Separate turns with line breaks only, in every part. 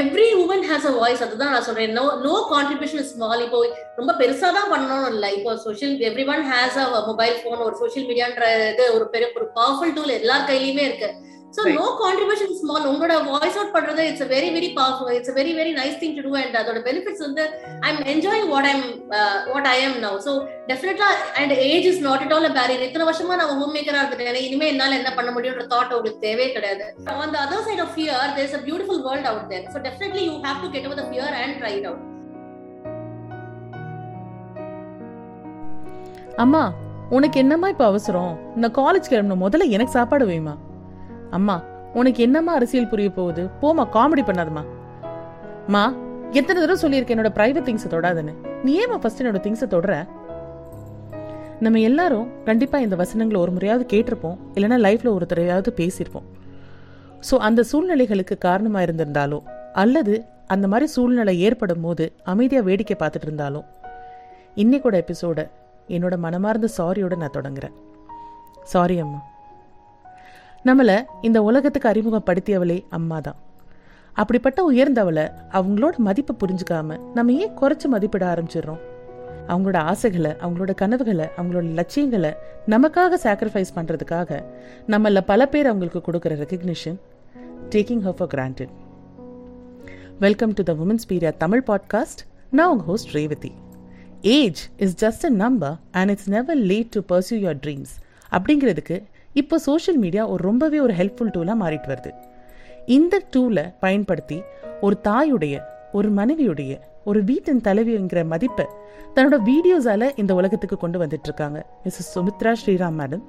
Every woman has a voice அதுதான் நான் சொல்றேன். நோ நோ கான்ட்ரிபியூஷன் ஸ்மால் இப்போ ரொம்ப பெருசா தான் பண்ணணும்னு இல்ல. இப்போ social every one has a mobile phone ஒரு சோஷியல் மீடியான்ற இது ஒரு பெரிய ஒரு பவர்ஃபுல் டூல் எல்லார் கையிலயுமே இருக்கு. So
Right.
No contribution small உங்களோட வாய்ஸ் அவுட் பண்றது it's very very powerful it's very very nice thing to do and அதோட பெனிஃபிட்ஸ் வந்து I am enjoying what I'm what I am now so டெஃபினட்டா and age is not it all a barrier இத்தனை வருஷமா நான் home மேக்கரா இருந்துட்டேன் இனிமே என்னால என்ன பண்ண முடியும்ன்ற தாட் உங்களுக்கு தேவையே கிடையாது. On the other side of fear there is a beautiful world out there so definitely you have to get over the fear and try it out
அம்மா உனக்கு என்னம்மா இப்ப அவசரம்? நான் காலேஜ் கிளம்பணும். முதல்ல எனக்கு சாப்பாடு வைமா அம்மா உனக்கு என்னம்மா அரசியல் புரிய போகுது? போமா காமெடி பண்ணாதம்மா. மா எத்தனை தடவை சொல்லியிருக்கேன் என்னோட பிரைவேட் திங்ஸை தொடாதுன்னு. நீ ஏமா ஃபர்ஸ்ட் என்னோட திங்ஸை தொடுற? நம்ம எல்லாரும் கண்டிப்பா இந்த வசனங்களை ஒரு முறையாவது கேட்டிருப்போம். இல்லைன்னா லைஃப்ல ஒரு தடவையாவது பேசியிருப்போம். ஸோ அந்த சூழ்நிலைகளுக்கு காரணமா இருந்திருந்தாலோ அல்லது அந்த மாதிரி சூழ்நிலை ஏற்படும் போது அமைதியாக வேடிக்கை பார்த்துட்டு இருந்தாலும் இன்னைக்கோட எபிசோட என்னோட மனமார்ந்த சாரியோட நான் தொடங்குறேன். சாரி அம்மா. நம்மளை இந்த உலகத்துக்கு அறிமுகப்படுத்தியவளே அம்மா தான் அப்படிப்பட்ட உயர்ந்தவளை அவங்களோட மதிப்பை புரிஞ்சுக்காம நம்ம ஏன் குறைச்சி மதிப்பிட ஆரம்பிச்சிடுறோம்? அவங்களோட ஆசைகளை அவங்களோட கனவுகளை அவங்களோட லட்சியங்களை நமக்காக சாக்ரிஃபைஸ் பண்ணுறதுக்காக நம்மள பல பேர் அவங்களுக்கு கொடுக்குற recognition taking her for granted welcome to the women's பீரியா Tamil podcast நான் உங்கள் host Revathi age is just a number and it's never late to pursue your dreams அப்படிங்கிறதுக்கு இப்போ சோஷியல் மீடியா ஒரு ரொம்பவே ஒரு ஹெல்ப்ஃபுல் டூலாக மாறிட்டு வருது. இந்த டூலை பயன்படுத்தி ஒரு தாயுடைய ஒரு மனைவியுடைய ஒரு வீட்டின் தலைவிங்கிற மதிப்பை தன்னோட வீடியோஸால இந்த உலகத்துக்கு கொண்டு வந்துட்டு இருக்காங்க. மிஸ்ஸஸ் சுமித்ரா ஸ்ரீராம் மேடம்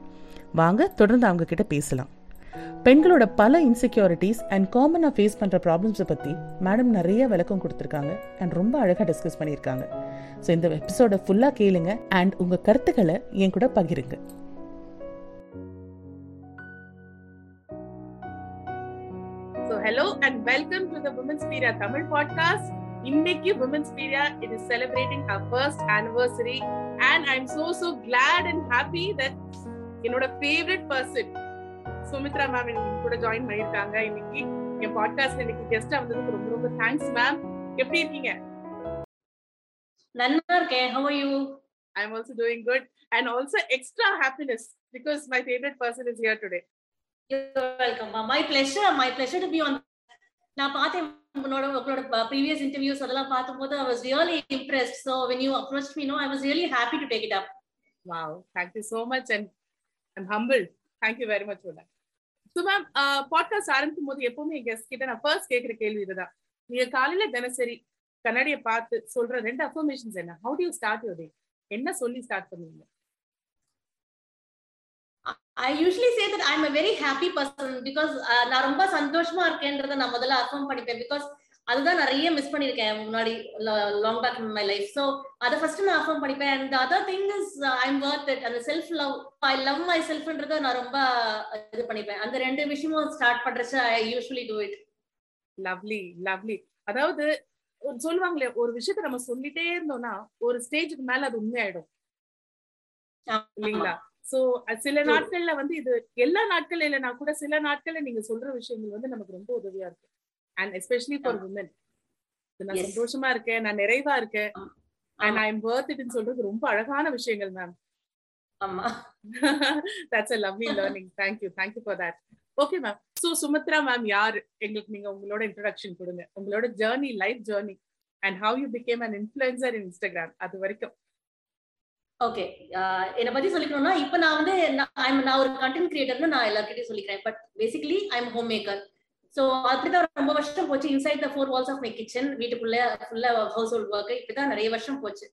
வாங்க தொடர்ந்து அவங்க கிட்ட பேசலாம். பெண்களோட பல இன்செக்யூரிட்டிஸ் அண்ட் காமனாக ஃபேஸ் பண்ணுற ப்ராப்ளம்ஸை பற்றி மேடம் நிறைய விளக்கம் கொடுத்துருக்காங்க அண்ட் ரொம்ப அழகாக டிஸ்கஸ் பண்ணியிருக்காங்க. ஸோ இந்த எபிசோட ஃபுல்லாக கேளுங்க அண்ட் உங்கள் கருத்துக்களை என் கூட பகிருங்க.
So hello and welcome to the Women's Peria Tamil podcast. இன்னைக்கு Women's Peria it is celebrating our first anniversary and I'm so so glad and happy that என்னோட ஃபேவரட் பர்சன் சுமித்ரா மேம் இன்னைக்கு கூட ஜாயின் பண்ணியிருக்காங்க இன்னைக்கு. என் பாட்காஸ்ட் இன்னைக்கு கெஸ்டா வந்ததுக்கு ரொம்ப ரொம்ப தேங்க்ஸ் மேம் எப்படி இருக்கீங்க?
நன்னா இருக்கேன். How are you?
I am also doing good and also extra happiness because my favourite person is here today
welcome my Uh, my pleasure. My pleasure நான் பார்த்தேன் உங்களோட உங்களோட ப்ரீவியஸ் இன்டர்வியூஸ் அதெல்லாம் பார்க்கும்போது I was really impressed so when you approach me no I was really happy to take it up
wow thank you so much and I'm humble thank you very much for so ma'am podcast ஆரம்பிக்கும் போது எப்பவுமே என் guest கிட்ட நான் first கேட்குற கேள்வி இதுதான். நீங்க காலையில தினசரி கண்ணாடியை பார்த்து சொல்ற ரெண்டு அஃபர்மேஷன்ஸ் என்ன? How do you start your day என்ன சொல்லி ஸ்டார்ட் பண்ணுவீங்க?
I usually say that I am very happy person because நான் ரொம்ப சந்தோஷமா இருக்கேன்றதை நான் முதல்ல அஃபர்ம் பண்ணிப்பேன். பிகாஸ் அதுதான் நிறைய மிஸ் பண்ணிருக்கேன் முன்னாடி long back in my life so அதை ஃபர்ஸ்ட் நான் அஃபர்ம் பண்ணிப்பேன். And other thing is I am worth it அந்த self love I love my செல்ஃப்ன்றதை நான் ரொம்ப இது பண்ணிப்பேன். அந்த ரெண்டு விஷயமும் start பண்றச்சு I usually do it
lovely lovely அதாவது சொல்லுவாங்களே ஒரு விஷயத்த நம்ம சொல்லிட்டே இருந்தோம்னா ஒரு ஸ்டேஜுக்கு மேல அது உண்மையாயிடும். இல்லைங்களா? சோ சில. நாட்கள்ல வந்து இது எல்லா நாட்கள் இல்லைனா கூட சில நாட்கள்ல நீங்க சொல்ற விஷயங்கள் வந்து நமக்கு ரொம்ப உதவியா இருக்கு அண்ட் எஸ்பெஷலி ஃபார் உமன் நான். சந்தோஷமா இருக்கேன் நான் நிறைவா இருக்கேன். அண்ட். ஐ எம் வர்த் இட்னு சொல்றது ரொம்ப அழகான விஷயங்கள் மேம்
ஆமா.
That's a lovely learning. Thank you. Thank you for that. Okay ma'am so Sumithra ma'am யாரு? எங்களுக்கு நீங்க உங்களோட இன்ட்ரோடக்ஷன் கொடுங்க. உங்களோட journey life journey and how you became an influencer in Instagram அது வரைக்கும்.
ஓகே என்னை பத்தி சொல்லிக்கணும்னா இப்ப நான் வந்து நான் நான் ஒரு கண்டென்ட் கிரியேட்டர்னு நான் எல்லாருக்கிட்டையும் சொல்லிக்கிறேன். But basically I am home maker so அப்படிதான் ரொம்ப வருஷம் போச்சு. Inside the four walls of my kitchen வீட்டுக்குள்ள ஃபுல்லா ஹவுஸ் ஹோல்ட் ஒர்க் இப்படிதான் நிறைய வருஷம் போச்சு.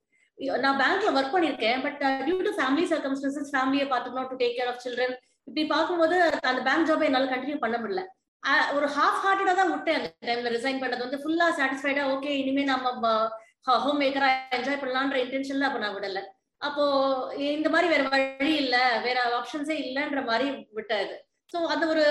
நான் பேங்க்ல ஒர்க் பண்ணிருக்கேன் but due to family circumstances ஃபேமிலியை பார்த்துக்கணும் to take care of children இப்படி பார்க்கும்போது அந்த பேங்க் ஜாபை என்னால கண்டினியூ பண்ண முடியல. அஹ் ஒரு ஹாஃப் ஹார்ட்டடா தான் விட்டேன் அந்த டைம்ல ரிசைன் பண்ணது. வந்து ஃபுல்லா சாட்டிஸ்ஃபைடா ஓகே இனிமே நம்ம ஹோம் மேக்கரா என்ஜாய் பண்ணலான்ற இன்டென்ஷன்ல அப்ப நான் விடல. அப்போ இந்த மாதிரி வேற வழி இல்ல வேற ஆப்ஷன்ஸே இல்லைன்ற மாதிரி விட்டாது சோ அந்த ஒரு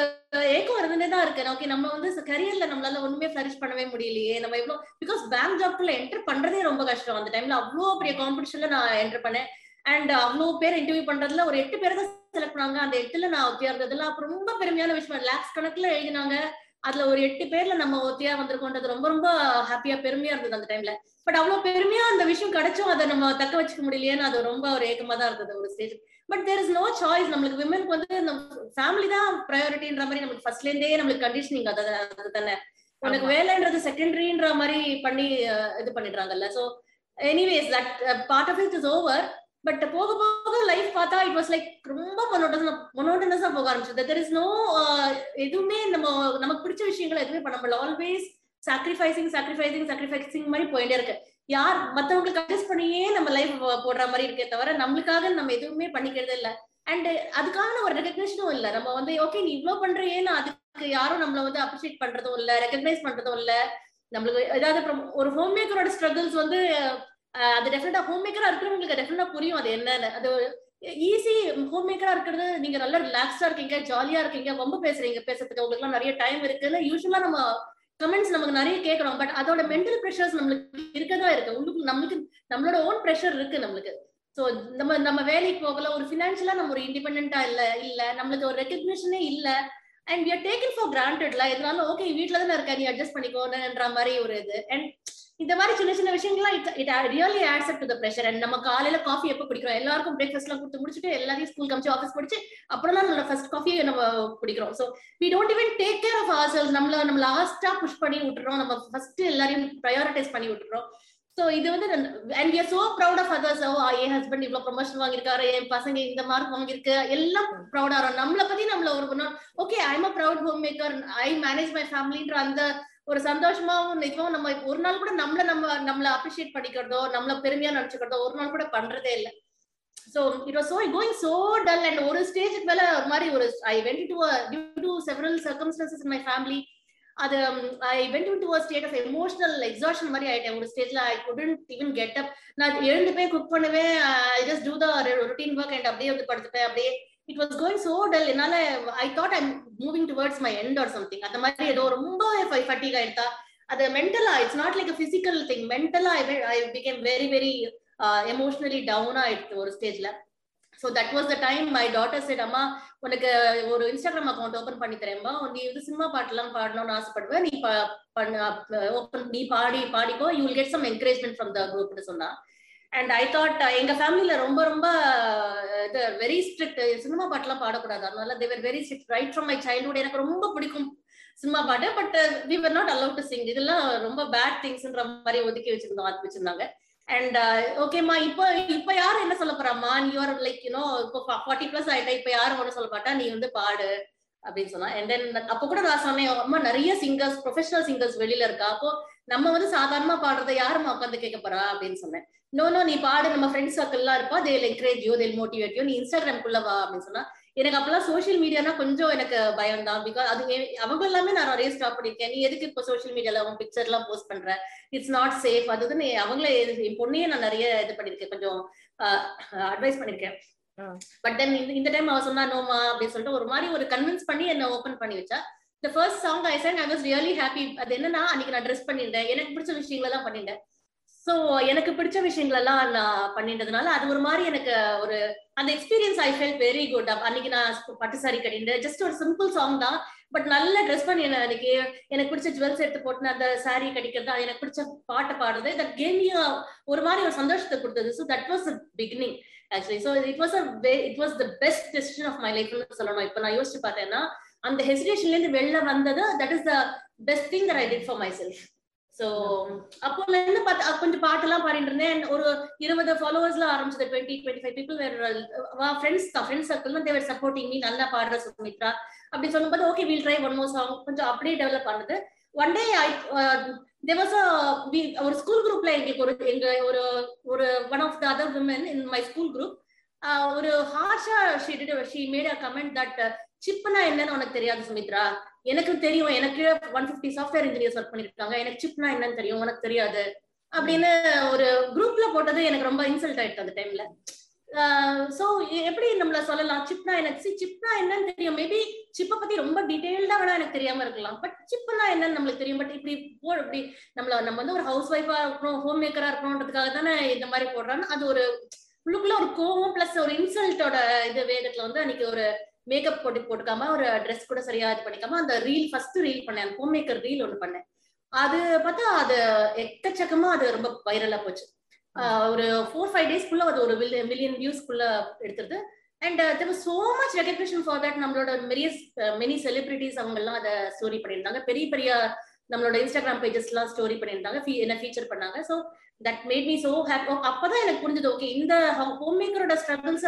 ஏக்கம் இருந்துட்டே தான் இருக்கு. ஓகே நம்ம வந்து கரியர்ல நம்மளால ஒண்ணுமே ஃபிளரிஷ் பண்ணவே முடியலையே. நம்ம எவ்வளவு பிகாஸ் பேங்க் ஜாப்ல என்டர் பண்றதே ரொம்ப கஷ்டம். அந்த டைம்ல அவ்வளோ பெரிய காம்படிஷன்ல நான் என்டர் பண்ணேன். அண்ட் அவ்வளோ பேர் இன்டர்வியூ பண்றதுல ஒரு எட்டு பேர் தான் செலக்ட் பண்ணாங்க. அந்த எட்டுல நான் ஒத்தியா இருந்ததுல அப்புறம் ரொம்ப பெருமையான விஷயம். லேக்ஸ் கணக்குல எழுதினாங்க. அதுல ஒரு எட்டு பேர்ல நம்ம ஒத்தியா வந்திருக்கோன்றது ரொம்ப ரொம்ப ஹாப்பியா பெருமையா இருந்தது அந்த டைம்ல பட் அவ்வளவு பெருமையா அந்த விஷயம் கிடைச்சும் அதை நம்ம தக்க வச்சுக்க முடியலையேன்னு அது ரொம்ப ஒரு ஏக்கமா தான் இருந்தது ஒரு stage but there is no choice நம்மளுக்கு விமனுக்கு வந்து நம்ம ஃபேமிலி தான் ப்ரையாரிட்டின்ற மாதிரி நம்மளுக்கு ஃபர்ஸ்ட்ல இருந்தே நம்மளுக்கு கண்டிஷனிங் அது அது தானே. உனக்கு வேலைன்றது செகண்டரின்ற மாதிரி பண்ணி இது பண்ணிடுறாங்கல்ல. So anyways that part of it is over but போக போக லைஃப் பார்த்தா இட் வாஸ் லைக் ரொம்ப மொனோட்டனஸ் மொனோட்டனஸா போக ஆரம்பிச்சது. தெர் இஸ் நோ uh, எதுவுமே நம்ம நமக்கு பிடிச்ச விஷயங்களை எதுவுமே பண்ண முடியல. ஆல்வேஸ் சாக்ரிஃபைசிங் சாக்ரிஃபைசிங் சாக்ரிஃபைசிங் மாதிரி போயிட்டே இருக்கு. யார் மத்தவங்களுக்கு அட்ஜஸ்ட் பண்ணியே நம்ம லைஃப் போடுற மாதிரி இருக்கே தவிர நம்மளுக்காக நம்ம எதுவுமே பண்ணிக்கிறது இல்ல. அண்ட் அதுக்கான ஒரு ரெகக்னேஷனும் இல்ல. நம்ம வந்து ஓகே நீ இவ்வளவு பண்றியேன்னு அதுக்கு யாரும் நம்மள வந்து அப்ரிஷியேட் பண்றதும் இல்ல ரெகக்னைஸ் பண்றதும் இல்ல. நம்மளுக்கு ஏதாவது ஒரு ஹோம் மேக்கரோட ஸ்ட்ரகிள்ஸ் வந்து அது டெஃபினட்டா ஹோம் மேக்கரா இருக்கிறவங்களுக்கு டெஃபினட்டா புரியும் அது என்னன்னு. அது ஈஸி ஹோம் மேக்கரா இருக்கிறது நீங்க நல்லா ரிலாக்ஸா இருக்கீங்க ஜாலியா இருக்கீங்க ரொம்ப பேசுறீங்க பேசுறதுக்கு உங்களுக்கு எல்லாம் நிறைய டைம் இருக்குன்னு யூஸ்வலா நம்ம கமெண்ட்ஸ் நமக்கு நிறைய கேட்கறோம் பட் அதோட மென்டல் ப்ரெஷர்ஸ் நம்மளுக்கு இருக்கதான் இருக்கு. உங்களுக்கு நம்மளுக்கு நம்மளோட ஓன் ப்ரெஷர் இருக்கு நம்மளுக்கு. சோ நம்ம நம்ம வேலைக்கு போகல ஒரு ஃபினான்ஷியலா நம்ம ஒரு இண்டிபெண்டா இல்ல இல்ல நம்மளுக்கு ஒரு ரெக்கக்னிஷனே இல்ல and we are taken for கிராண்டட்ல இதனால ஓகே வீட்டுல தானே இருக்க நீ அட்ஜஸ்ட் பண்ணிக்கோன்ற மாதிரி ஒரு இது. அண்ட் இந்த மாதிரி சின்ன சின்ன விஷயங்கள்லாம் it it really adds up to the pressure and நம்ம காலையில காஃபி எப்போ பிடிக்கிறோம் எல்லாருக்கும் பிரேக்ஃபாஸ்ட் எல்லாம் கொடுத்து முடிச்சுட்டு எல்லாரையும் ஸ்கூல் கமிச்சு ஆஃபீஸ் படிச்சு அப்புறம் தான் நம்மளோட ஃபர்ஸ்ட் காஃபியை நம்ம குடிக்கிறோம். So we don't even take care of ourselves நம்மள நம்ம லாஸ்டா புஷ் பண்ணி விட்டுறோம். நம்ம ஃபர்ஸ்ட் எல்லாரையும் ப்ரையாரிட்டைஸ் பண்ணி விட்டுறோம். ஸோ இது வந்து and we so proud of others oh N husband இவ்வளோ ப்ரொமோஷன் வாங்கியிருக்காரு. என் பசங்க இந்த மார்க் வாங்கியிருக்கு. எல்லாம் ப்ரௌடா இருக்கும். நம்மளை பத்தி நம்மள ஒரு okay I am a proud home maker I manage my ஃபேமிலின்ற அந்த ஒரு சந்தோஷமாவும் இதுவும் நம்ம ஒரு நாள் கூட நம்மள நம்ம நம்மள அப்ரிஷியேட் பண்ணிக்கிறதோ நம்மள பெருமையா நினைச்சுக்கிறதோ ஒரு நாள் கூட பண்றதே இல்லை. So it was so going so dull and ஒரு ஸ்டேஜுக்கு மேல ஒரு மாதிரி ஒரு I went to due to several circumstances in my family அது I went to state of emotional exhaustion மாதிரி ஆயிட்டேன். ஒரு ஸ்டேஜ்ல I couldn't even get up நான் எழுந்து போய் குக் பண்ணுவேன். I just do the routine work and அப்படியே வந்து படுத்துப்பேன். அப்படியே it was going so dull என்னால I thought I'm moving towards my end or something அந்த மாதிரி ஏதோ ரொம்ப ஃபட்டிக் ஆயிட்டா அது மென்டலா it's not like physical thing மென்டலா I became very very emotionally down ஆயிடுச்சு ஒரு ஸ்டேஜ்ல so that was the time my daughter said அம்மா உனக்கு ஒரு இன்ஸ்டாகிராம் அக்கௌண்ட் ஓப்பன் பண்ணி தரேன்பா நீ வந்து சினிமா பாட்டுலாம் பாடணும்னு ஆசைப்படுவேன். நீ ஓப்பன் நீ பாடி பாடிக்கோ. You will get some encouragement from the குரூப்னு சொன்னா. அண்ட் ஐ தாட் எங்க ஃபேமிலியில ரொம்ப ரொம்ப uh, இது வெரி ஸ்ட்ரிக்ட் சினிமா பாட்டுலாம் பாடக்கூடாது. அதனால they were very strict right from my childhood எனக்கு ரொம்ப பிடிக்கும் சினிமா பாட்டு but we were not allowed to sing இதெல்லாம் ரொம்ப பேட் திங்ஸ்ன்ற மாதிரி ஒதுக்கி வச்சிருந்தோம் அது வச்சிருந்தாங்க அண்ட் ஓகேம்மா uh, இப்போ இப்போ யாரும் என்ன சொல்ல போறாம்மா நீ ஆர் லைக் யூனோ இப்போ ஃபார்ட்டி பிளஸ் ஆயிட்டா இப்போ யாரும் ஒன்றும் சொல்ல மாட்டா? நீ வந்து பாடு அப்படின்னு சொன்னா. அண்ட் தென் அப்போ கூட நான் சொன்னேன் அம்மா நிறைய சிங்கர்ஸ் ப்ரொஃபஷனல் சிங்கர்ஸ் வெளியில இருக்கா? அப்போ நம்ம வந்து சாதாரணமா பாடுறத யாருமா உட்காந்து கேட்க போறா? அப்படின்னு சொன்னேன். நோ நோ நீ பாடு நம்ம ஃப்ரெண்ட்ஸ் சர்க்கிள்லாம் இருப்பா. They'll encourage you they'll motivate you நீ இன்ஸ்டாகிராம்குள்ள வா அப்படின்னு சொன்னா எனக்கு அப்பெல்லாம் சோஷியல் மீடியானா கொஞ்சம் எனக்கு பயம் தான். பிகாஸ் அது அவங்க எல்லாமே நான் நிறைய ஸ்டாப் பண்ணிருக்கேன். நீ எதுக்கு இப்போ சோஷியல் மீடியால அவன் பிக்சர் எல்லாம் போஸ்ட் பண்ற? இட்ஸ் நாட் சேஃப் அது வந்து அவங்களே என் பொண்ணையே நான் நிறைய இது பண்ணிருக்கேன். கொஞ்சம் அட்வைஸ் பண்ணிருக்கேன். பட் தென் இந்த டைம் அவ சொன்னா நோமா அப்படின்னு சொல்லிட்டு ஒரு மாதிரி ஒரு கன்வின்ஸ் பண்ணி என்ன ஓபன் பண்ணி வச்சா இந்த first song I sent I was really happy அது என்னன்னா அன்னைக்கு நான் ட்ரெஸ் பண்ணியிருந்தேன். எனக்கு பிடிச்ச விஷயங்களை தான் பண்ணிட்டேன் ஸோ எனக்கு பிடிச்ச விஷயங்கள் எல்லாம் நான் பண்ணிட்டதுனால அது ஒரு மாதிரி எனக்கு ஒரு அந்த experience I felt very good அன்னைக்கு நான் பட்டு சாரி கட்டிட்டு ஜஸ்ட் ஒரு சிம்பிள் சாங் தான். பட் நல்ல ட்ரெஸ் பண்ணி அன்னைக்கு எனக்கு பிடிச்ச ஜுவல்ஸ் எடுத்து போட்டு அந்த சாரி கடிக்கிறது எனக்கு பிடிச்ச பாட்டை பாடுறது தட் கேம் ஒரு மாதிரி ஒரு சந்தோஷத்தை கொடுத்தது. So that was beginning actually so it was a it was the best decision of my லைஃப்னு சொல்லணும். இப்போ நான் யோசிச்சு பார்த்தேன்னா அந்த ஹெசிடேஷன்ல இருந்து வெளில வந்தது that is the best thing that I did for myself so அப்போல இருந்து பார்த்து கொஞ்சம் பாட்டெல்லாம் பாடிட்டு இருந்தேன். ஒரு இருபது ஃபாலோவர்ஸ்ல ஆரம்பிச்சது டுவெண்ட்டி டுவெண்ட்டி ஃபைவ் பீப்புள் வேற ஃப்ரெண்ட்ஸ் தான் friends circle they were supporting me நல்லா பாடுற சுமித்ரா அப்படி சொல்லும்போது okay will try one more song கொஞ்சம் அப்படியே டெவலப் பண்ணுது one day I there was ஒரு ஸ்கூல் குரூப்ல எங்களுக்கு ஒரு எங்க ஒரு ஒரு one of the other women in my school group ஒரு ஹார்ஷா she she made a comment that சிப்னா என்னன்னு உனக்கு தெரியாது சுமித்ரா. எனக்கு தெரியும் எனக்கு one fifty software engineers work பண்ணிருக்காங்க. எனக்கு சிப்னா என்னன்னு தெரியும் உனக்கு தெரியாது. அப்படின்னு ஒரு குரூப்ல போட்டது எனக்கு ரொம்ப இன்சல்ட் ஆயிடுச்சு அந்த டைம்ல சோ எப்படி நம்மள சொல்லலாம்? சிப்னா எனக்கு சிப்னா என்னன்னு தெரியும். மேபி சிப்பை பத்தி ரொம்ப டீடைல்டா வேணா எனக்கு தெரியாம இருக்கலாம். பட் சிப்னா என்னன்னு நம்மளுக்கு தெரியும். பட் இப்படி போ இப்படி நம்மள நம்ம வந்து ஒரு ஹவுஸ் ஒய்ஃபா இருக்கணும் ஹோம் மேக்கரா இருக்கணும்ன்றதுக்காக தானே இந்த மாதிரி போடுறான்னு அது ஒரு உள்ளுக்குள்ள ஒரு கோவம் பிளஸ் ஒரு இன்சல்ட்டோட இது வேகத்துல வந்து அன்னைக்கு ஒரு மேக்கப் போட்டு போட்டுக்காம ஒரு ட்ரெஸ் கூட சரியா இது பண்ணிக்காம அந்த ரீல் ஃபர்ஸ்ட் ரீல் பண்ணேன். ஹோம் மேக்கர் ரீல் ஒன்று பண்ணேன். அது பார்த்தா அது எக்கச்சக்கமா அது ரொம்ப வைரலா போச்சு. ஒரு ஃபோர் ஃபைவ் டேஸ்க்குள்ள அது ஒரு மில்லியன் வியூஸ்க்குள்ள எடுத்துருது and there so much recognition for that நம்மளோட மெரிய மெனி செலிபிரிட்டிஸ் அவங்க எல்லாம் அதை ஸ்டோரி பண்ணியிருந்தாங்க. பெரிய பெரிய நம்மளோட இன்ஸ்டாகிராம் பேஜஸ் எல்லாம் ஸ்டோரி பண்ணியிருந்தாங்க என்ன ஃபீச்சர் பண்ணாங்க. So that made me so happy அப்பதான் எனக்கு புரிஞ்சது ஓகே இந்த ஹோம் மேக்கரோட ஸ்ட்ரகிள்ஸ்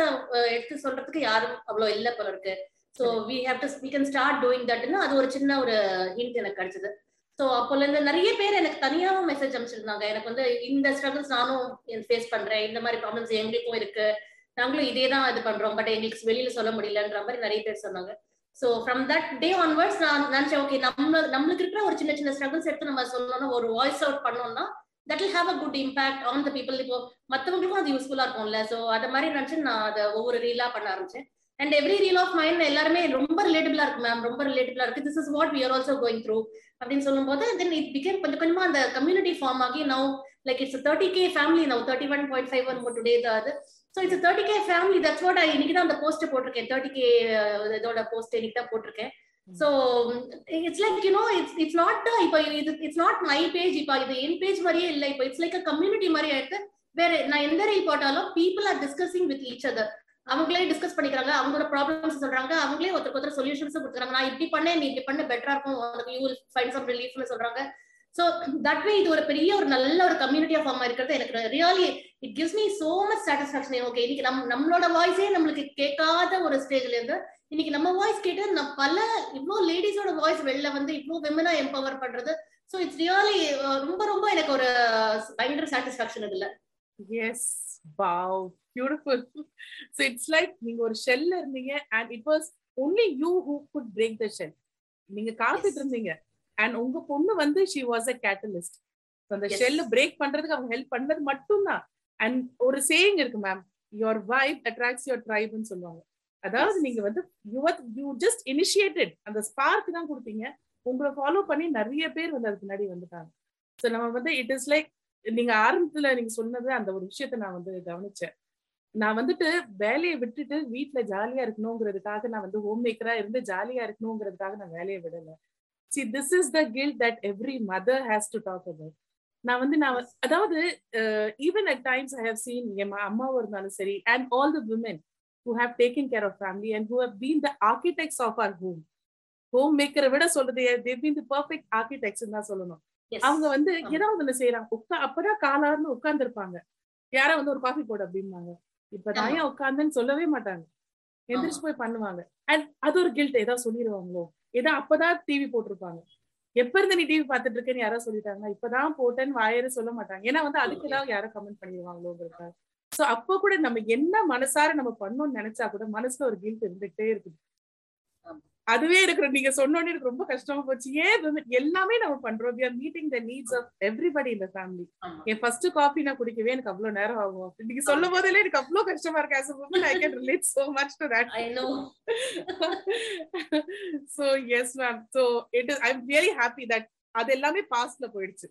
எடுத்து சொல்றதுக்கு யாரும் அவ்வளோ இல்லை போல இருக்கு. So we have to we can start doing தட்னு அது ஒரு சின்ன ஒரு ஹிண்ட் எனக்கு கிடைச்சது. ஸோ அப்போல இருந்து நிறைய பேர் எனக்கு தனியாவும் மெசேஜ் அனுப்பிச்சிருந்தாங்க. எனக்கு வந்து இந்த ஸ்ட்ரகிள்ஸ் நானும் ஃபேஸ் பண்றேன். இந்த மாதிரி ப்ராப்ளம்ஸ் எங்களுக்கும் இருக்கு. நாங்களும் இதே தான் இது பண்றோம். பட் எங்களுக்கு வெளியில சொல்ல முடியலன்ற மாதிரி நிறைய பேர் சொன்னாங்க. So from that day onwards நான் நினைச்சேன் ஓகே நம்ம நம்மளுக்கு இருக்கிற ஒரு சின்ன சின்ன ஸ்ட்ரகிள்ஸ் எடுத்து நம்ம சொல்லணும்னா ஒரு வாய்ஸ் அவுட் பண்ணோம்னா that will have a good impact on the people இப்போ மற்றவங்களுக்கும் அது யூஸ்ஃபுல்லா இருக்கும்ல. ஸோ அதை மாதிரி நினைச்சு நான் அதை ஒவ்வொரு ரீலா பண்ண ஆரம்பிச்சேன். And every reel of mind எல்லாருமே ரொம்ப ரிலேட்டபிளா இருக்கு மேம் ரொம்ப ரிலேட்டபிளா இருக்கு. This is what we are also going through அப்படின்னு சொல்லும் போது தென் இட் பிகேம் கொஞ்சம் கொஞ்சமா அந்த கம்யூனிட்டி ஃபார்ம் ஆகி now like it's thirty K family now thirty one point five one today அது so it's thirty K family that's what இன்னைக்கு தான் அந்த போஸ்ட் போட்டிருக்கேன். தேர்ட்டி கே இதோட போஸ்ட் இன்னைக்கு தான் போட்டிருக்கேன். So it's like you know it's it's not இப்போ இது இட்ஸ் நாட் மை பேஜ் இப்போ இது என் பேஜ் மாதிரியே இல்லை. இப்போ இட்ஸ் லைக் அ கம்யூனிட்டி மாதிரி ஆயிடுத்து. வேற நான் எந்த ரீல் போட்டாலும் people are discussing with each other அவங்களே டிஸ்கஸ் பண்ணிக்கிறாங்க. அவங்களோட ப்ராப்ளம்ஸ் சொல்றாங்க. அவங்களே ஒருத்தருக்கு ஒருத்தர் சொல்யூஷன்ஸ் கொடுக்குறாங்க. நான் இப்படி பண்ணேன் நீ இப்படி பண்ண பெட்டரா இருக்கும். உனக்கு யூ வில் ஃபைண்ட் சம் ரிலீஃப்னு சொல்றாங்க. ஸோ தட் வே இது ஒரு பெரிய ஒரு நல்ல ஒரு கம்யூனிட்டியா ஃபார்ம் இருக்கிறது. எனக்கு really it gives me so much satisfaction okay இன்னைக்கு நம் நம்மளோட வாய்ஸே நம்மளுக்கு கேட்காத ஒரு ஸ்டேஜ்ல இருந்து இன்னைக்கு நம்ம வாய்ஸ் கேட்டு நான் பல இவ்வளோ லேடிஸோட வாய்ஸ் வெளில வந்து இவ்வளோ விமனா எம்பவர் பண்றது. ஸோ இட்ஸ் ரியலி ரொம்ப ரொம்ப எனக்கு ஒரு பயங்கர சாட்டிஸ்பாக்சன் இதுல.
Yes wow beautiful so it's like நீங்க ஒரு ஷெல்ல இருந்தீங்க and it was only you who could break the shell நீங்க காத்துட்டு இருந்தீங்க. அண்ட் உங்க பொண்ணு வந்து ஷி வாஸ் அ கேட்டலிஸ்ட் அந்த. ஷெல்ல பிரேக் பண்றதுக்கு அவங்க ஹெல்ப் பண்ணது மட்டும்தான். அண்ட் ஒரு சேயிங் இருக்கு ma'am your vibe attracts your ட்ரைப்னு சொல்லுவாங்க. அதாவது. நீங்க வந்து யுவர் யூ ஜஸ்ட் இனிஷியேட்டட் அந்த ஸ்பார்க் தான் கொடுத்தீங்க. உங்களை ஃபாலோ பண்ணி நிறைய பேர் வந்து அதுக்கு முன்னாடி வந்துட்டாங்க. ஸோ நம்ம வந்து இட் இஸ் லைக் நீங்க ஆரம்பத்துல நீங்க சொன்னது அந்த ஒரு விஷயத்த நான் வந்து கவனிச்சேன். நான் வந்துட்டு வேலையை விட்டுட்டு வீட்ல ஜாலியா இருக்கணுங்கிறதுக்காக நான் வந்து ஹோம் மேக்கரா இருந்து ஜாலியா இருக்கணுங்கிறதுக்காக நான் வேலையை விடல. See this is the guilt that every mother has to talk about நான் வந்து நான் அதாவது even at times I have seen என் அம்மாவும் இருந்தாலும் சரி and all the women who have taken care of family and who have been the architects of our home home மேக்கரை விட சொல்றது been the perfect architects தான் சொல்லணும். அவங்க வந்து. ஏதாவது ஒண்ணு செய்யறாங்க உட்கா அப்பதான் காலார்னு உட்கார்ந்து இருப்பாங்க யாரோ வந்து ஒரு காஃபி போடு அப்படிம்பாங்க. இப்பதான். ஏன் உட்கார்ந்தேன்னு சொல்லவே மாட்டாங்க. எந்திரிச்சு போய் பண்ணுவாங்க. அண்ட் அது ஒரு கில்ட் ஏதாவது சொல்லிடுவாங்களோ ஏதோ அப்பதான் டிவி போட்டிருப்பாங்க. எப்ப இருந்து நீ டிவி பாத்துட்டு இருக்கேன்னு யாரோ சொல்லிட்டாங்க. இப்பதான் போட்டேன்னு வாயரு சொல்ல மாட்டாங்க. ஏன்னா வந்து அதுக்கு ஏதாவது யாரோ கமெண்ட் பண்ணிடுவாங்களோங்கிறதுக்காக சோ அப்போ கூட நம்ம என்ன மனசார நம்ம பண்ணோம்னு நினைச்சா கூட மனசுல ஒரு கில்ட் இருந்துட்டே இருக்குது. அதுவே இருக்கிற நீங்க சொன்னோடனே எனக்கு ரொம்ப கஷ்டமா போச்சு. ஏன் எல்லாமே நம்ம பண்றோம். We are meeting the needs of everybody in the family.
ஆமா.
என் ஃபர்ஸ்ட் காஃபி நான் குடிக்கவே எனக்கு அவ்வளவு நேரம் ஆகும். நீங்க சொல்லும் போதிலே எனக்கு அவ்வளவு கஷ்டமா இருக்கு. As a woman I can relate so much to that.
I know.
so yes ma'am. So it is i'm really happy that அது எல்லாமே பாஸ்ட்ல போயிடுச்சு.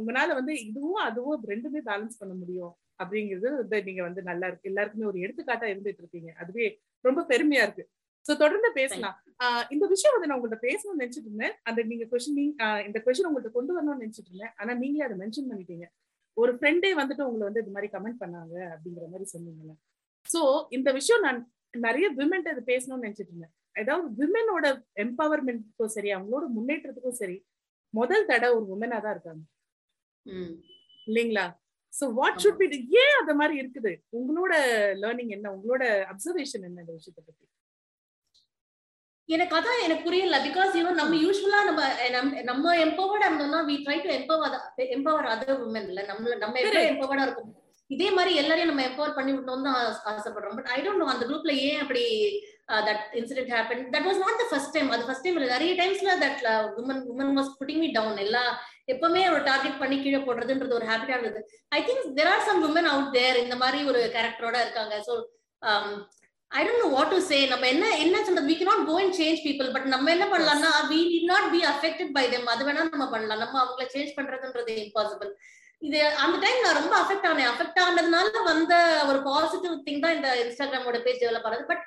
உங்களால வந்து இதுவும் அதுவும் ரெண்டுமே பேலன்ஸ் பண்ண முடியும். அப்படிங்கிறது வந்து நீங்க வந்து நல்லா இருக்கு. எல்லாருக்குமே ஒரு எடுத்துக்காட்டா இருந்துட்டு இருக்கீங்க. அதுவே ரொம்ப பெருமையா இருக்கு. சோ தொடர்ந்து பேசலாம். இந்த விஷயம் வந்து நான் உங்கள்ட்ட பேசணும்னு நினைச்சிட்டு இருந்தேன். அந்த நீங்க கொஸ்டின் இந்த கொஸ்டின் உங்கள்ட்ட கொண்டு வரணும்னு நினைச்சிட்டு இருந்தேன். ஆனா நீங்களே அதை மென்ஷன் பண்ணிட்டீங்க. ஒரு ஃப்ரெண்டே வந்துட்டு உங்களை வந்து இது மாதிரி கமெண்ட் பண்ணாங்க அப்படிங்கிற மாதிரி சொன்னீங்கல்ல. சோ இந்த விஷயம் நான் நிறைய விமென்ட்ட இது பேசணும்னு நினைச்சிட்டு இருந்தேன். அதாவது விமனோட எம்பவர்மெண்ட்டுக்கும் சரி அவங்களோட முன்னேற்றத்துக்கும் சரி முதல் தடவை ஒரு உமனா தான் இருக்காங்க. இல்லைங்களா? சோ வாட் ஷுட் பி ஏன் அந்த மாதிரி இருக்குது? உங்களோட லேர்னிங் என்ன? உங்களோட அப்சர்வேஷன் என்ன இந்த விஷயத்தை பத்தி?
எனக்கு அதான் எனக்கு புரியல பிகாஸ் யூனோ நம்ம யூஸ்வலா நம்ம நம்ம- நம்ம எம்பவர்டா இருந்தோம்னா we try to empower empower other woman இல்ல? நம்ம நம்ம
Correct.
எம்பவர்டா இருக்கும்? இதே மாதிரி எல்லாரையும் நம்ம எம்பவர் பண்ணி விடணும் தான் ஆசைப்படுறோம். பட் ஐ டோன்ட் நோ அந்த குரூப்ல ஏன் அப்படி that incident happen that was not the first time அது ஃபர்ஸ்ட் டைம் நிறைய டைம்ஸ்ல that woman woman was putting me down எல்லா எப்பவுமே ஒரு டார்கெட் பண்ணி கீழே போடுறதுன்றது ஒரு ஹேபிட்டா இருந்தது. I think there are some woman out there இந்த மாதிரி ஒரு கேரக்டரோட இருக்காங்க. So I don't know what to say நம்ம என்ன என்ன சொல்றது? We cannot go and change people but நம்ம என்ன பண்ணலாம்னா we need not be affected by them. அது வேணா நம்ம பண்ணலாம். நம்ம அவங்கள சேஞ்ச் பண்றதுன்றது இம்பாசிபிள் இது அந்த டைம் நான் ரொம்ப அஃபெக்ட் ஆனேன். அஃபெக்ட் ஆனதுனால வந்த ஒரு பாசிட்டிவ் திங் தான் இந்த இன்ஸ்டாகிராமோட பேஜ் டெவலப் ஆனது. பட்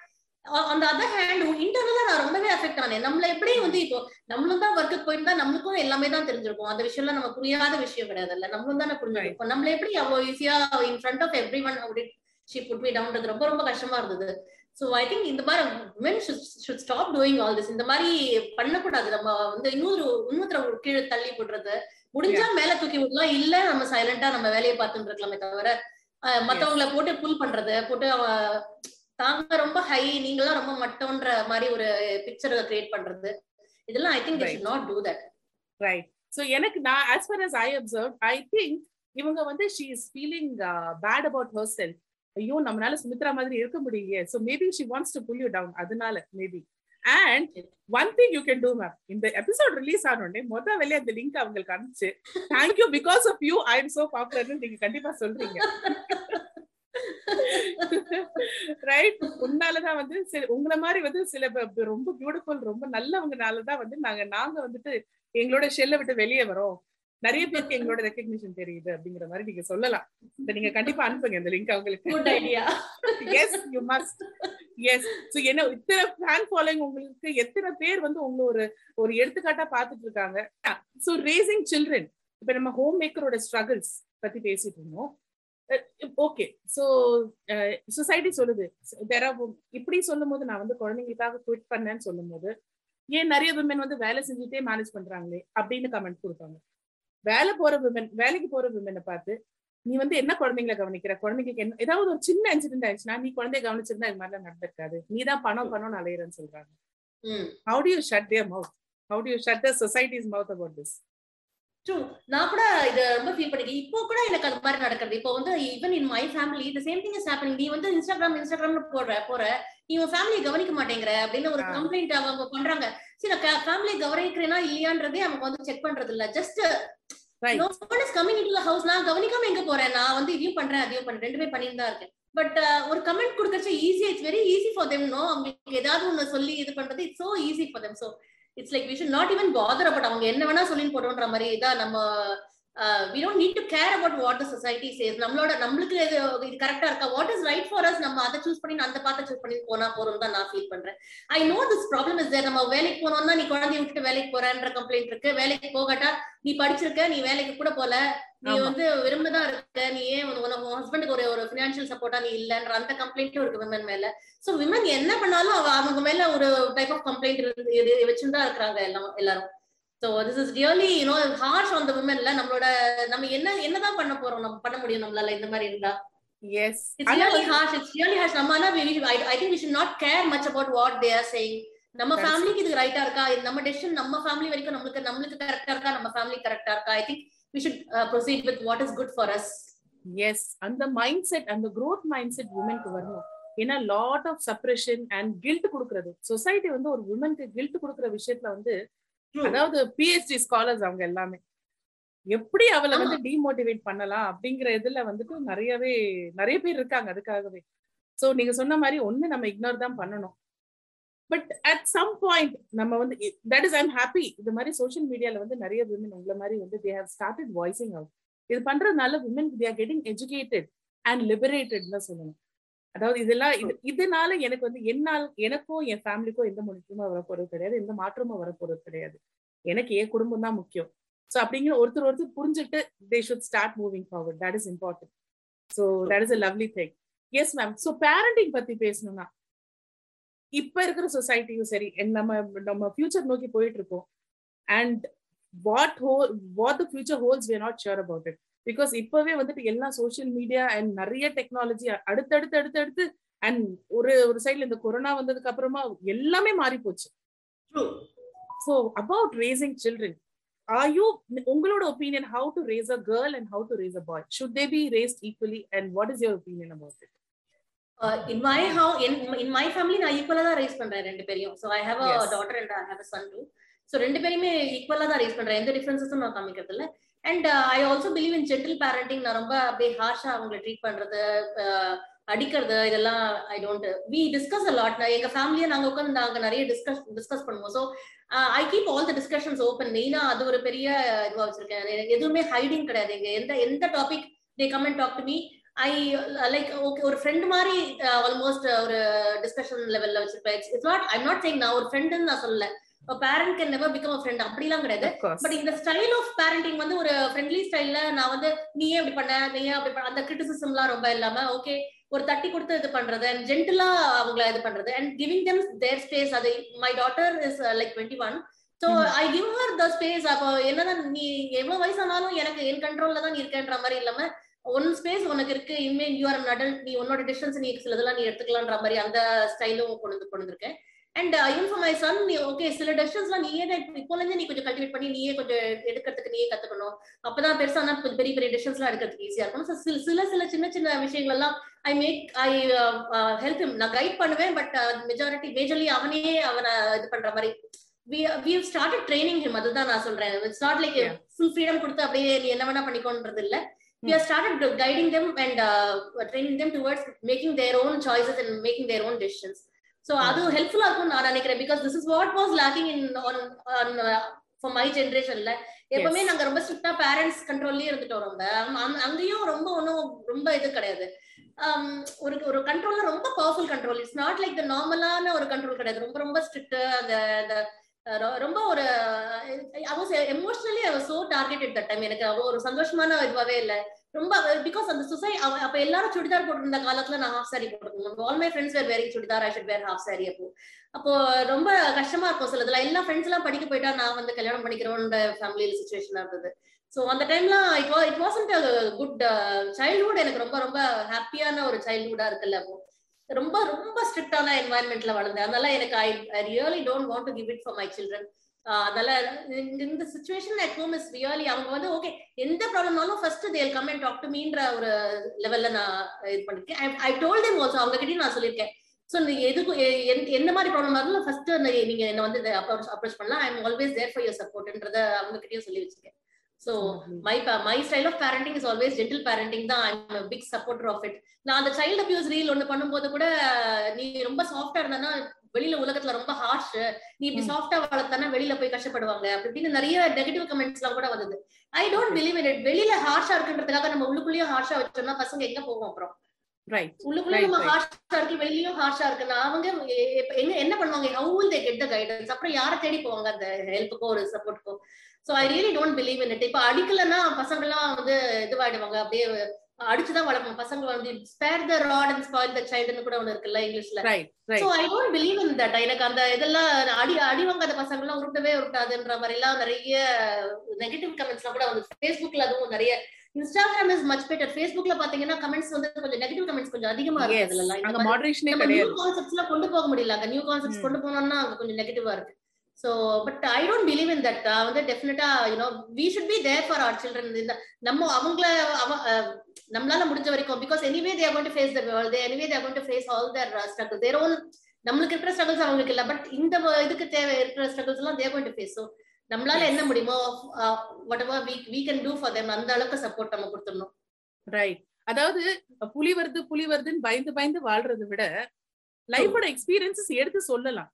அந்த அதர் ஹேண்ட் இன்டர்னலா நான் ரொம்பவே அஃபெக்ட் ஆனேன். நம்மள எப்படி வந்து இப்போ நம்மளும் தான் ஒர்க்கு போயிருந்தா நம்மளுக்கும் எல்லாமே தான் தெரிஞ்சிருக்கும். அந்த விஷயம்லாம் நம்ம புரியாத விஷயம் கிடையாது இல்ல நம்மளும் தானே புரிஞ்சிருக்கும் நம்மள எப்படி அவ்வளவு ஈஸியா in front of everyone அப்படி ஷி புட் மீ டவுன்றது ரொம்ப ரொம்ப கஷ்டமா இருந்தது. சோ ஐ திங்க் இந்த மாதிரி women should stop doing all this இந்த மாதிரி பண்ணக்கூடாது. நம்ம வந்து இன்னொரு இன்னொருத்தர கீழே தள்ளி போடுறது முடிஞ்சா மேல தூக்கி விடலாம். இல்ல நம்ம சைலண்டா நம்ம வேலையை பார்த்துட்டு இருக்கலாமே தவிர மத்தவங்கள போட்டு புல் பண்றது போட்டு தாங்க ரொம்ப ஹை நீங்களாம் ரொம்ப மட்டோன்ற மாதிரி ஒரு பிக்சர் கிரியேட் பண்றது. இதெல்லாம் I think should not do that
right so எனக்கு நான் as far as i observed i think இவங்க வந்து she is feeling uh, bad about herself. ஐயோ நம்மளால சுமித்ரா மாதிரி இருக்க முடியலையே. So maybe she wants to pull you down அதனால maybe and one thing you can do ma'am இந்த எபிசோட் ரிலீஸ் ஆனோடனே மொத்த வெளியே அந்த லிங்க் அவங்களுக்கு அனுப்பிச்சு thank you because of you I am so பாப்புலர்னு நீங்க கண்டிப்பா சொல்றீங்க. ரைட் உன்னாலதான் வந்து சரி உங்களை மாதிரி வந்து சில ரொம்ப பியூட்டிஃபுல் ரொம்ப நல்லவங்கனாலதான் வந்து நாங்க நாங்க வந்துட்டு எங்களோட ஷெல்ல விட்டு வெளியே வரோம். நிறைய பேருக்கு எங்களோட ரெக்கக்னிஷன் தெரியுது அப்படிங்கிற மாதிரி நீங்க சொல்லலாம். நீங்க கண்டிப்பா அனுப்புங்க இந்த லிங்க் அவங்களுக்கு.
Good idea
yes you must yes so என்ன இத்தனை ஃபேன் ஃபாலோயிங் உங்களுக்கு எத்தனை பேர் வந்து உங்களை ஒரு ஒரு எடுத்துக்காட்டா பாத்துட்டு இருக்காங்க? சோ ரேசிங் சில்ட்ரன் இப்ப நம்ம ஹோம் மேக்கரோட ஸ்ட்ரகிள்ஸ் பத்தி பேசிட்டு இருந்தோம். ஓகே சோ சொசைட்டி சொல்லுது. இப்படி சொல்லும் போது நான் வந்து குழந்தைங்களுக்காக குவிட் பண்ணேன்னு சொல்லும் போது ஏன் நிறைய விமன் வந்து வேலை செஞ்சுட்டே மேனேஜ் பண்றாங்களே அப்படின்னு கமெண்ட் கொடுப்பாங்க வேலை போற விமன் வேலைக்கு போற விமனை பார்த்து நீ வந்து என்ன குழந்தைங்களை கவனிக்கிற? குழந்தைங்களுக்கு என்ன ஏதாவது ஒரு சின்ன இன்சிடென்ட் ஆயிடுச்சுன்னா நீ குழந்தைய கவனிச்சிருந்தா இது மாதிரிலாம் நடந்திருக்காது. நீ தான் பணம் பணம் அலையிறன்னு சொல்றாங்க. How do you shut their mouth how do you shut the society's mouth about this
true நான் கூட இது ரொம்ப ஃபீல் பண்ணிக்கேன் இப்போ கூட எனக்கு அது மாதிரி நடக்கிறது. இப்போ வந்து even in my family the same thing is happening நீ வந்து இன்ஸ்டாகிராம் இன்ஸ்டாகிராம்ல போடுற போற நீ உன் ஃபேமிலியை கவனிக்க மாட்டேங்கிற அப்படின்னு ஒரு கம்ப்ளைண்ட் அவங்க பண்றாங்க. சரி நான் ஃபேமிலியை கவனிக்கிறேனா இல்லையான்றதே அவங்க வந்து செக் பண்றது இல்ல ஜஸ்ட் இன்டு ஹவுஸ் நான் கவனிக்காம எங்க போறேன்? நான் வந்து இதையும் பண்றேன் அதையும் பண்றேன். ரெண்டுமே பண்ணிட்டு தான் இருக்கேன். பட் ஒரு comment கொடுக்கறச்சு easy it's very easy for them no அவங்களுக்கு ஏதாவது ஒண்ணு சொல்லி இது பண்றது it's so easy for them so it's like we should not even bother about அவங்க என்ன வேணா சொல்லி போட்டோன்ற மாதிரி இதான் நம்ம we don't need to care about what the society says நம்மளோட நம்மளுக்கு இது இது கரெக்டா இருக்கா? What is right for us நம்ம அதை சூஸ் பண்ணி அந்த பாத்தை சூஸ் பண்ணி போனா போறோம் தான் நான் ஃபீல் பண்றேன். I know this problem is there நம்ம வேலைக்கு போனோம்னா நீ குழந்தைய விட்டுட்டு வேலைக்கு போறன்ற கம்ப்ளைண்ட் இருக்கு. வேலைக்கு போகட்டா நீ படிச்சிருக்க நீ வேலைக்கு கூட போல. நீ வந்து விரும்பதான் இருக்க. நீ ஏன் உனக்கு ஹஸ்பண்டுக்கு ஒரு ஒரு பினான்சியல் சப்போர்ட்டா நீ இல்லன்ற அந்த கம்ப்ளைண்ட்டும் இருக்கு விமன் மேல. சோ விமன் என்ன பண்ணாலும் அவங்க மேல ஒரு டைப் ஆஃப் கம்ப்ளைண்ட் வச்சுதான் இருக்கிறாங்க எல்லாம் எல்லாரும். So this is really you know harsh on the விமன்ல நம்மளோட நம்ம என்ன என்னதான் பண்ண போறோம் நம்ம பண்ண முடியும் நம்மளால இந்த மாதிரி இருந்தா?
Yes
it's really harsh it's really harsh நம்ம ஆனா I think we should not care much about what they are saying நம்ம ஃபேமிலிக்கு இது ரைட்டா இருக்கா? நம்ம டெசிஷன் நம்ம ஃபேமிலி வரைக்கும் நம்மளுக்கு நம்மளுக்கு கரெக்டா இருக்கா? நம்ம ஃபேமிலி கரெக்டா இருக்கா? I think we should proceed with what is good for us
yes அந்த மைண்ட் செட் அந்த க்ரோத் மைண்ட் செட் உமனுக்கு வரணும். ஏன்னா lot of suppression and guilt கொடுக்கறது. சொசைட்டி வந்து ஒரு உமனுக்கு கில்ட் கொடுக்குற விஷயத்துல வந்து அதாவது பிஹெச்டி ஸ்காலர்ஸ் அவங்க எல்லாமே. எப்படி அவளை வந்து டிமோட்டிவேட் பண்ணலாம் அப்படிங்கிற இதுல வந்துட்டு நிறையவே நிறைய பேர் இருக்காங்க அதுக்காகவே. சோ நீங்க சொன்ன மாதிரி ஒண்ணு நம்ம இக்னோர் தான் பண்ணணும். பட் அட் சம் பாயிண்ட் நம்ம வந்து தட் இஸ் ஐம் ஹாப்பி இது மாதிரி சோஷியல் மீடியால வந்து நிறைய விமன் உங்களை மாதிரி வந்து they have started voicing out இது பண்றதுனால women they are getting educated and liberated தான் சொல்லணும். அதாவது இதெல்லாம் இது இதனால எனக்கு வந்து என்னால் எனக்கோ என் ஃபேமிலிக்கோ எந்த முன்னேற்றமும் வரப்போறது கிடையாது எந்த மாற்றமும் வரப்போறது கிடையாது. எனக்கு என் குடும்பம் தான் முக்கியம். ஸோ அப்படிங்கிற ஒருத்தர் ஒருத்தர் புரிஞ்சுட்டு they should start moving forward that is important so that is a lovely thing yes ma'am so parenting பத்தி பேசணும்னா இப்ப இருக்கிற சொசைட்டியும் சரி நம்ம நம்ம ஃபியூச்சர் நோக்கி போயிட்டு இருக்கோம். அண்ட் வாட் ஹோ what the future holds we not sure about it because இப்பவே வந்துட்டு எல்லாம் சோசியல் மீடியா அண்ட் நிறைய டெக்னாலஜி அடுத்தடுத்து அடுத்தடுத்து அண்ட் ஒரு ஒரு சைட்ல இந்த கொரோனா வந்ததுக்கு அப்புறமா எல்லாமே மாறி போச்சு. So about raising children are you உங்களோட opinion how to raise a girl and how to raise a boy should they be raised equally and what is your opinion about it
in my how in my family நான் ஈக்குவலா தான் raise பண்றேன் ரெண்டு பேரையும். So I have a daughter and I have a son too so ரெண்டு பேருமே ஈக்குவலா தான் ரேஸ் பண்றேன். எந்த டிஃபரன்சஸும் நான் காமிக்கிறது இல்லை and I also believe in gentle parenting நான் ரொம்ப அப்படியே ஹார்ஷா அவங்களை ட்ரீட் பண்றது அடிக்கிறது இதெல்லாம் I don't we discuss a lot lot எங்க ஃபேமிலியை நாங்க உட்காந்து நாங்க நிறைய டிஸ்கஸ் டிஸ்கஸ் பண்ணுவோம். So I keep all the discussions open மெயினா அது ஒரு பெரிய இதுவா வச்சிருக்கேன். எதுவுமே ஹைடிங் கிடையாது. எங்க எந்த எந்த topic they come and talk to me I like okay ஒரு ஃப்ரெண்ட் மாதிரி ஆல்மோஸ்ட் ஒரு டிஸ்கஷன் லெவல்ல வச்சிருப்பேன். It's not I'm not saying நான் ஒரு ஃப்ரெண்டுன்னு நான் சொல்லல. Parent can never become a friend அப்படிலாம் கிடையாது. பட் இந்த ஸ்டைல் ஆஃப் பேரண்டிங் வந்து ஒரு ஃப்ரெண்ட்லி ஸ்டைல்ல நான் வந்து நீயே இப்படி பண்ண நீயே அப்படி பண்ண அந்த கிரிட்டிசிசம்லாம் ரொம்ப இல்லாம ஓகே ஒரு தட்டி கொடுத்து இது பண்றது அண்ட் ஜென்டலா அவங்கள இது பண்றது and giving them their space அது my daughter is like twenty one so I give her the space அப்போ என்னதான் நீ எவ்வளவு வயசானாலும் எனக்கு என் கண்ட்ரோல்ல தான் நீ இருக்கேன்ற மாதிரி இல்லாம ஒன் ஸ்பேஸ் உனக்கு இருக்கு. இனிமே யூ ஆர் அடல்ட் நீ உன்னோட டிஸ்டன்ஸ் நீ சிலதெல்லாம் நீ எடுத்துக்கலான்ற மாதிரி அந்த ஸ்டைலும் கொண்டு கொண்டு வந்திருக்கேன். And even for my son நீ ஓகே சில டெசிஷன்ஸ்லாம் நீயே தான் இப்போல இருந்து நீ கொஞ்சம் கல்டிவேட் பண்ணி நீயே கொஞ்சம் எடுக்கிறதுக்கு நீயே கத்துக்கணும். அப்பதான் பெருசானா கொஞ்சம் பெரிய பெரிய டெசிஷன்ஸ்லாம் எடுக்கிறதுக்கு ஈஸியா இருக்கும். So, சில சில சில சின்ன சின்ன விஷயங்கள் எல்லாம் I make I help him. நான் கைட் பண்ணுவேன் பட் மெஜாரிட்டி மேஜர்லி அவனே அவனை இது பண்ற மாதிரி. வி ஸ்டார்டட் ட்ரைனிங் ஹிம் அதுதான் நான் சொல்றேன். It's not like. Full freedom கொடுத்து அப்படியே நீ என்ன வேணா பண்ணிக்கோன்றது இல்ல we have started guiding them and uh, training them towards making their own choices and making their own decisions. So அது ஹெல்ப்ஃபுல்லா இருக்கும் நான் நினைக்கிறேன். Because this is what was lacking in on on for my ஜென்ரேஷன்ல எப்பவுமே நாங்க ரொம்ப ஸ்ட்ரிக்டா பேரண்ட்ஸ் கண்ட்ரோல்லயே இருந்துட்டோம் ரொம்ப. அங்க- அங்க- அங்கேயும் ரொம்ப ஒன்றும் ரொம்ப இது கிடையாது. ஒரு ஒரு கண்ட்ரோல்ல ரொம்ப powerful control it's not like the நார்மலான ஒரு கண்ட்ரோல் கிடையாது. ரொம்ப ரொம்ப ஸ்ட்ரிக்ட் அந்த ரொம்ப ஒரு emotionally I so targeted that time எனக்கு அவ ஒரு சந்தோஷமான இதுவாவே இல்ல. ரொம்ப பிகாஸ் அந்த சொசை அப்ப எல்லாரும் சுடிதார் போட்டிருந்த காலத்துல நான் ஹாஃப் சாரி போட்டிருந்தேன். All my friends were wearing churidar. I should wear half sari அப்போ. அப்போ ரொம்ப கஷ்டமா இருக்கும் சிலதுல. எல்லா ஃப்ரெண்ட்ஸ் எல்லாம் படிக்க போயிட்டா நான் வந்து கல்யாணம் பண்ணிக்கிறோன்ற ஃபேமிலியில சுச்சுவேஷனா இருந்தது. ஸோ அந்த டைம்லாம் இட் வா இட் வாசன்ட் குட் சைல்ட்ஹுட் எனக்கு ரொம்ப ரொம்ப ஹாப்பியான ஒரு சைல்ட்ஹுட்டா இருக்குல்ல அப்போ. ரொம்ப ரொம்ப ஸ்ட்ரிக்டான என்வாயன்மெண்ட்ல வளர்ந்தேன். அதனால எனக்கு I really don't want to give it for my children அதனால இந்த- இந்த situation at home is really அவங்க வந்து ஓகே எந்த ப்ராப்ளம்னாலும் first they'll come and talk to மீன்ற ஒரு லெவல்ல நான் இது பண்ணிருக்கேன். ஐ டோல் தேம் ஆல்சோ அவங்க கிட்டயும் நான் சொல்லியிருக்கேன். ஸோ நீங்க எதுக்கு எந்த- எந்த மாதிரி ப்ராப்ளம் இருந்தாலும் ஃபர்ஸ்ட் நீங்க என்ன வந்து அப்ரோச் பண்ணலாம். I am always there for your சப்போர்ட்ன்றத அவங்க கிட்டயும் சொல்லி வச்சிருக்கேன். So my my style of parenting is always gentle parenting தான். I'm big supporter of it நான் அந்த சைல்ட் அபியூஸ் ரீல் ஒன்று பண்ணும்போது கூட நீ ரொம்ப சாஃப்டா இருந்தானா வெளியில உலகத்துல ரொம்ப ஹார்ஷ் நீ இப்படி. சாஃப்டா வளர்த்தானா வெளியில போய் கஷ்டப்படுவாங்க. அப்படி இப்படின்னு நிறைய நெகட்டிவ் கமெண்ட்ஸ் எல்லாம் கூட வந்தது. I don't believe in it வெளியில ஹார்ஷா இருக்குன்றதுக்காக நம்ம உள்ளுக்குள்ளேயும் ஹார்ஷா வச்சோம்னா பசங்க எங்க போவோம் அப்புறம்? உள்ளுக்குள்ள நம்ம. ஹார்ஷா இருக்கு வெளியிலயும் ஹார்ஷா இருக்குன்னா அவங்க என்ன பண்ணுவாங்க? How will they get the guidance அப்புறம் யாரை தேடி போவாங்க அந்த ஹெல்ப்புக்கோ ஒரு சப்போர்ட்டுக்கோ so I really don't believe in it இப்ப அடிக்கலன்னா பசங்க எல்லாம் வந்து இதுவாயிடுவாங்க. அப்படியே அடிச்சுதான் வளர்ப்போம். பசங்க வந்து spare the rod and spoil the சைல்டுன்னு கூட ஒண்ணு இருக்குல்ல இங்கிலீஷ்ல. So I don't believe in that எனக்கு அந்த இதெல்லாம் அடி அடி வாங்காத பசங்க எல்லாம் உருட்டவே உருட்டாதுன்ற மாதிரி எல்லாம் நிறைய நெகட்டிவ் கமெண்ட்ஸ் எல்லாம் கூட வந்து ஃபேஸ்புக்ல அதுவும் நிறைய இன்ஸ்டாகிராம் இஸ் மச் பெட்டர் ஃபேஸ்புக்ல பாத்தீங்கன்னா கமெண்ட்ஸ் வந்து கொஞ்சம் நெகட்டிவ் கமெண்ட்ஸ் கொஞ்சம் அதிகமா இருக்கு அதுல நம்ம நியூ கான்செப்ட்ஸ் எல்லாம் கொண்டு போக முடியல. அங்க நியூ கான்செப்ட்ஸ். கொண்டு போனோம்னா அங்க கொஞ்சம் நெகட்டிவா இருக்கு. So but I don't believe in that வந்து டெஃபினட்டா you know we should be there for our children நம்ம அவங்கள அவ நம்மளால முடிஞ்ச வரைக்கும் because anyway they're going to face the world anyway they're going to face all their struggle their own நம்மளுக்கு இருக்கிற ஸ்ட்ரகிள்ஸ் அவங்களுக்கு இல்ல பட் இந்த இதுக்கு தேவை இருக்கிற ஸ்ட்ரகிள்ஸ் எல்லாம் they're going to face so நம்மளால என்ன முடியுமோ வாட் எவர் வீ we can do for them அந்த அளவுக்கு சப்போர்ட் நம்ம கொடுத்துடணும்.
ரைட் அதாவது புலி வருது புலி வருதுன்னு பயந்து பயந்து வாழ்றதை விட லைஃபோட எக்ஸ்பீரியன்சஸ் எடுத்து சொல்லலாம்.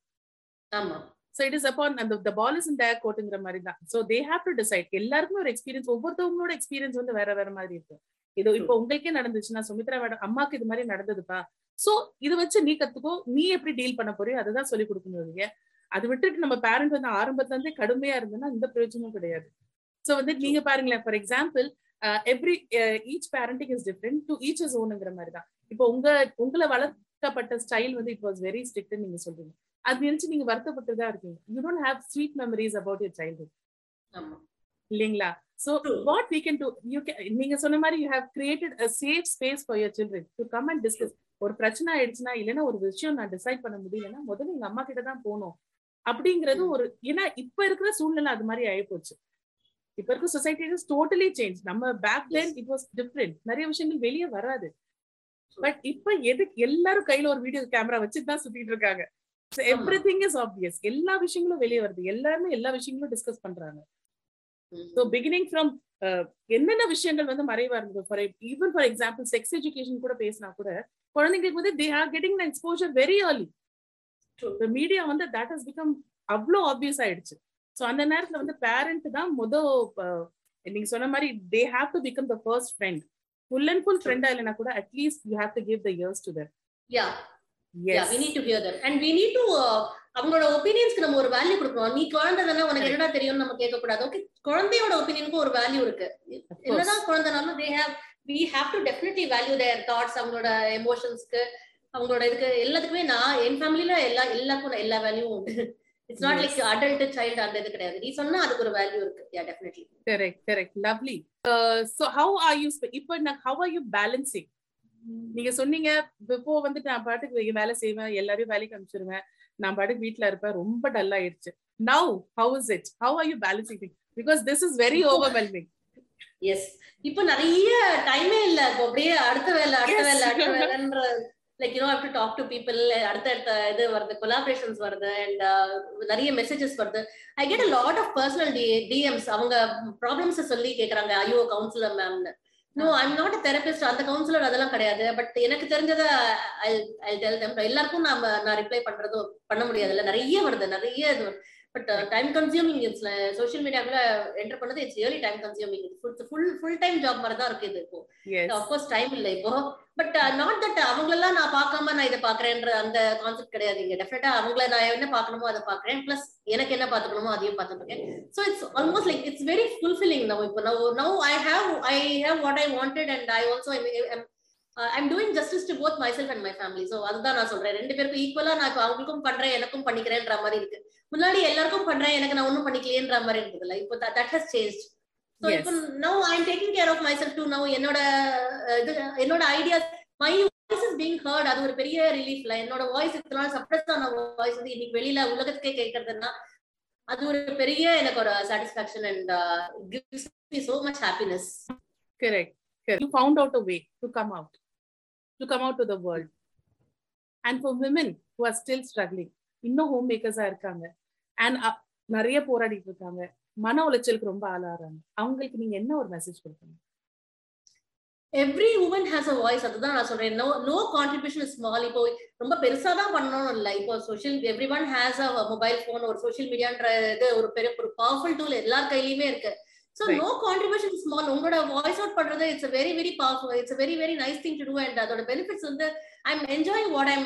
ஆமா.
சோ இட் இஸ் அப்பான் அந்த த பால் இஸ் இன் தேர் கோட்டுங்கிற மாதிரி தான் so they have to decide எல்லாருக்குமே ஒரு எக்ஸ்பீரியன்ஸ் ஒவ்வொருத்தவங்களோட எக்ஸ்பீரியன்ஸ் வந்து வேற வேற மாதிரி இருக்கும். இது இப்போ உங்களுக்கே நடந்துச்சுன்னா சுமித்ரா மேடம் அம்மாக்கு இது மாதிரி நடந்ததுப்பா? சோ இத வச்சு நீ கத்துக்கோ நீ எப்படி டீல் பண்ண போறியோ அதுதான் சொல்லி கொடுக்கணும் அது விட்டுட்டு நம்ம பேரண்ட் வந்து ஆரம்பத்துல இருந்தே கடுமையா இருந்ததுன்னா இந்த பிரயோஜனமும் கிடையாது. சோ வந்து நீங்க பாருங்களேன் for example every each parenting is different to each is ஓனுங்கிற மாதிரி தான். இப்போ உங்க உங்களை வளர்க்கப்பட்ட ஸ்டைல் வந்து இட் வாஸ் வெரி ஸ்ட்ரிக்ட் நீங்க சொல்றீங்க. அது நினைச்சு நீங்க வருத்தப்பட்டு தான் இருக்கீங்க. You don't have sweet memories about your childhood இல்லைங்களா? So. What we can do you நீங்க சொன்ன மாதிரி you have created a safe space for your children to come and discuss ஒரு பிரச்சனை ஆயிடுச்சுன்னா இல்லைன்னா ஒரு விஷயம் நான் டிசைட் பண்ண முடியலன்னா முதல்ல எங்க அம்மா கிட்ட தான் போகணும். அப்படிங்கிறது ஒரு ஏன்னா இப்ப இருக்கிற சூழ்நிலை அது மாதிரி ஆயிப்போச்சு. இப்ப இருக்க சொசைட்டி இஸ் டோட்டலி சேஞ்ச் நம்ம back then it was different நிறைய விஷயங்கள் வெளியே வராது. பட் இப்ப எதுக்கு எல்லாரும் கையில ஒரு வீடியோ கேமரா வச்சுட்டு தான் சுத்திட்டு இருக்காங்க. எவ்ரி திங் இஸ் ஆப்வியஸ் எல்லா விஷயங்களும் வெளியே வருது. எல்லாருமே எல்லா விஷயங்களும் டிஸ்கஸ் பண்றாங்க. ஸோ பிகினிங் ஃப்ரம் என்னென்ன விஷயங்கள் வந்து மறைவா இருந்தது for even for example sex education கூட பேசினா கூட குழந்தைங்களுக்கு வந்து they are getting exposure very early. Media வந்து தட் ஹஸ் பிகம் அவ்வளோ ஆப்வியஸ் ஆயிடுச்சு. ஸோ அந்த நேரத்துல வந்து பேரண்ட் தான் முத நீங்க சொன்ன மாதிரி they have to become the first friend full and full ஃப்ரெண்டா இல்லைனா கூட at least you have to give the ears to
we need to hear that and we need to அவங்களோட ஒப்பீனியன்ஸ்க்கு நம்ம ஒரு வேல்யூ கொடுக்கணும். நீ குழந்தை தானே உனக்கு என்னடா தெரியும்னு நம்ம கேட்க கூடாது ஓகே குழந்தையோட ஒப்பீனியனுக்கு ஒரு வேல்யூ இருக்கு. என்னதான் குழந்தைனாலும் they have we have to definitely value their thoughts அவங்களோட எமோஷன்ஸ்க்கு அவங்களோட இதுக்கு எல்லாத்துக்குமே நான் என் ஃபேமிலில எல்லா எல்லாருக்கும் எல்லா வேல்யூவும் உண்டு it's not like adult child அந்த இது கிடையாது. நீ சொன்னா அதுக்கு ஒரு வேல்யூ இருக்கு. Yeah definitely
correct correct lovely so how are you இப்போ ஹவ் ஆர் யூ பேலன்சிங் நீங்க சொன்னீங்க இப்போ வந்துட்டு நான் பாட்டுக்கு வேலை செய்வேன் எல்லாரையும் வேலைக்கு அனுப்பிச்சிருவேன். நான் பாட்டுக்கு வீட்டுல இருப்பேன் ரொம்ப டல் ஆயிடுச்சு. Now how is it how are you balancing because this is very overwhelming
yes இப்போ நிறைய டைமே இல்ல. அப்படியே அடுத்த வேலை அடுத்த வேலை அடுத்த வேலைன்ற like you know have to talk to people அடுத்த அடுத்த இது வருது கொலாபரேஷன்ஸ் வருது அண்ட் நிறைய மெசேஜஸ் வருது. I get a lot of personal D DMs அவங்க ப்ராப்ளம்ஸ் சொல்லி கேக்குறாங்க ஐயோ counsellor மேம்னு no I'm not a therapist அந்த கவுன்சிலர் அதெல்லாம் கிடையாது. பட் எனக்கு தெரிஞ்சதை ஐ எல்லாருக்கும் நாம நான் ரிப்ளை பண்றதும் பண்ண முடியாதுல்ல. நிறைய வருது. நிறைய இது but time consuming it's social மீடியாக்குள்ள enter பண்ணது it's really time consuming full full time job மாதிரி தான் இருக்கு இது இப்போ. அஃப்கோர்ஸ் டைம் இல்லை இப்போ. பட் நாட் தட் அவங்களெல்லாம் நான் பார்க்காம நான் இதை பாக்குறேன்ற அந்த கான்செப்ட் கிடையாது இங்க. டெஃபினட்டா அவங்கள நான் என்ன பார்க்கணுமோ அதை பாக்குறேன் பிளஸ் எனக்கு என்ன பாத்துக்கணுமோ அதையும் பார்த்துட்டு இருக்கேன். So it's almost like it's very fulfilling now இப்போ now now I have I have what I wanted and I also I'm doing justice to both my self and my family so அதுதான் நான் சொல்றேன். ரெண்டு பேருக்கும் ஈக்குவலா நான் இப்போ அவங்களுக்கும் பண்றேன் எனக்கும் பண்ணிக்கிறேன்ற மாதிரி இருக்கு. முன்னாடி எல்லாருக்கும் பண்றேன் எனக்கு நான் ஒன்றும் பண்ணிக்கலையேன்ற மாதிரி இருக்குதுல்ல இப்போ தட் ஹஸ் சேஞ்ச் ஸோ இப்போ now I am taking care of my self to now என்னோட இது என்னோட ideas my voice is being heard அது ஒரு பெரிய ரிலீஃப்ல என்னோட வாய்ஸ் இத்தனை சப்ரஸ் ஆன வாய்ஸ் வந்து இன்னைக்கு வெளியில உலகத்துக்கே கேட்கறதுன்னா அது ஒரு பெரிய எனக்கு ஒரு satisfaction and gives me so much happiness
correct you found out a way to come out. To come out to the world. And for women who are still struggling இன்னும் ஹோம் மேக்கர்ஸா இருக்காங்க அண்ட் uh, நிறைய போராடிட்டு இருக்காங்க. மன உளைச்சலுக்கு ரொம்ப ஆளாறாங்க அவங்களுக்கு நீங்க என்ன ஒரு மெசேஜ் கொடுக்கணும்?
Every woman has a voice அதுதான் நான் சொல்றேன். நோ நோ கான்ட்ரிபியூஷன் ஸ்மால் இப்போ ரொம்ப பெருசா தான் பண்ணணும் இல்லை. இப்போ social every one has a mobile phone ஒரு சோஷியல் மீடியான்ற இது ஒரு பெரிய ஒரு பவர்ஃபுல் டூல் எல்லார் கையிலயுமே இருக்கு. ஸோ நோ கான்ட்ரிபியூஷன் ஸ்மால் உங்களோட வாய்ஸ் அவுட் பண்றது it's very very powerful it's very very nice thing to do and அதோட பெனிஃபிட்ஸ் வந்து I am enjoying what I'm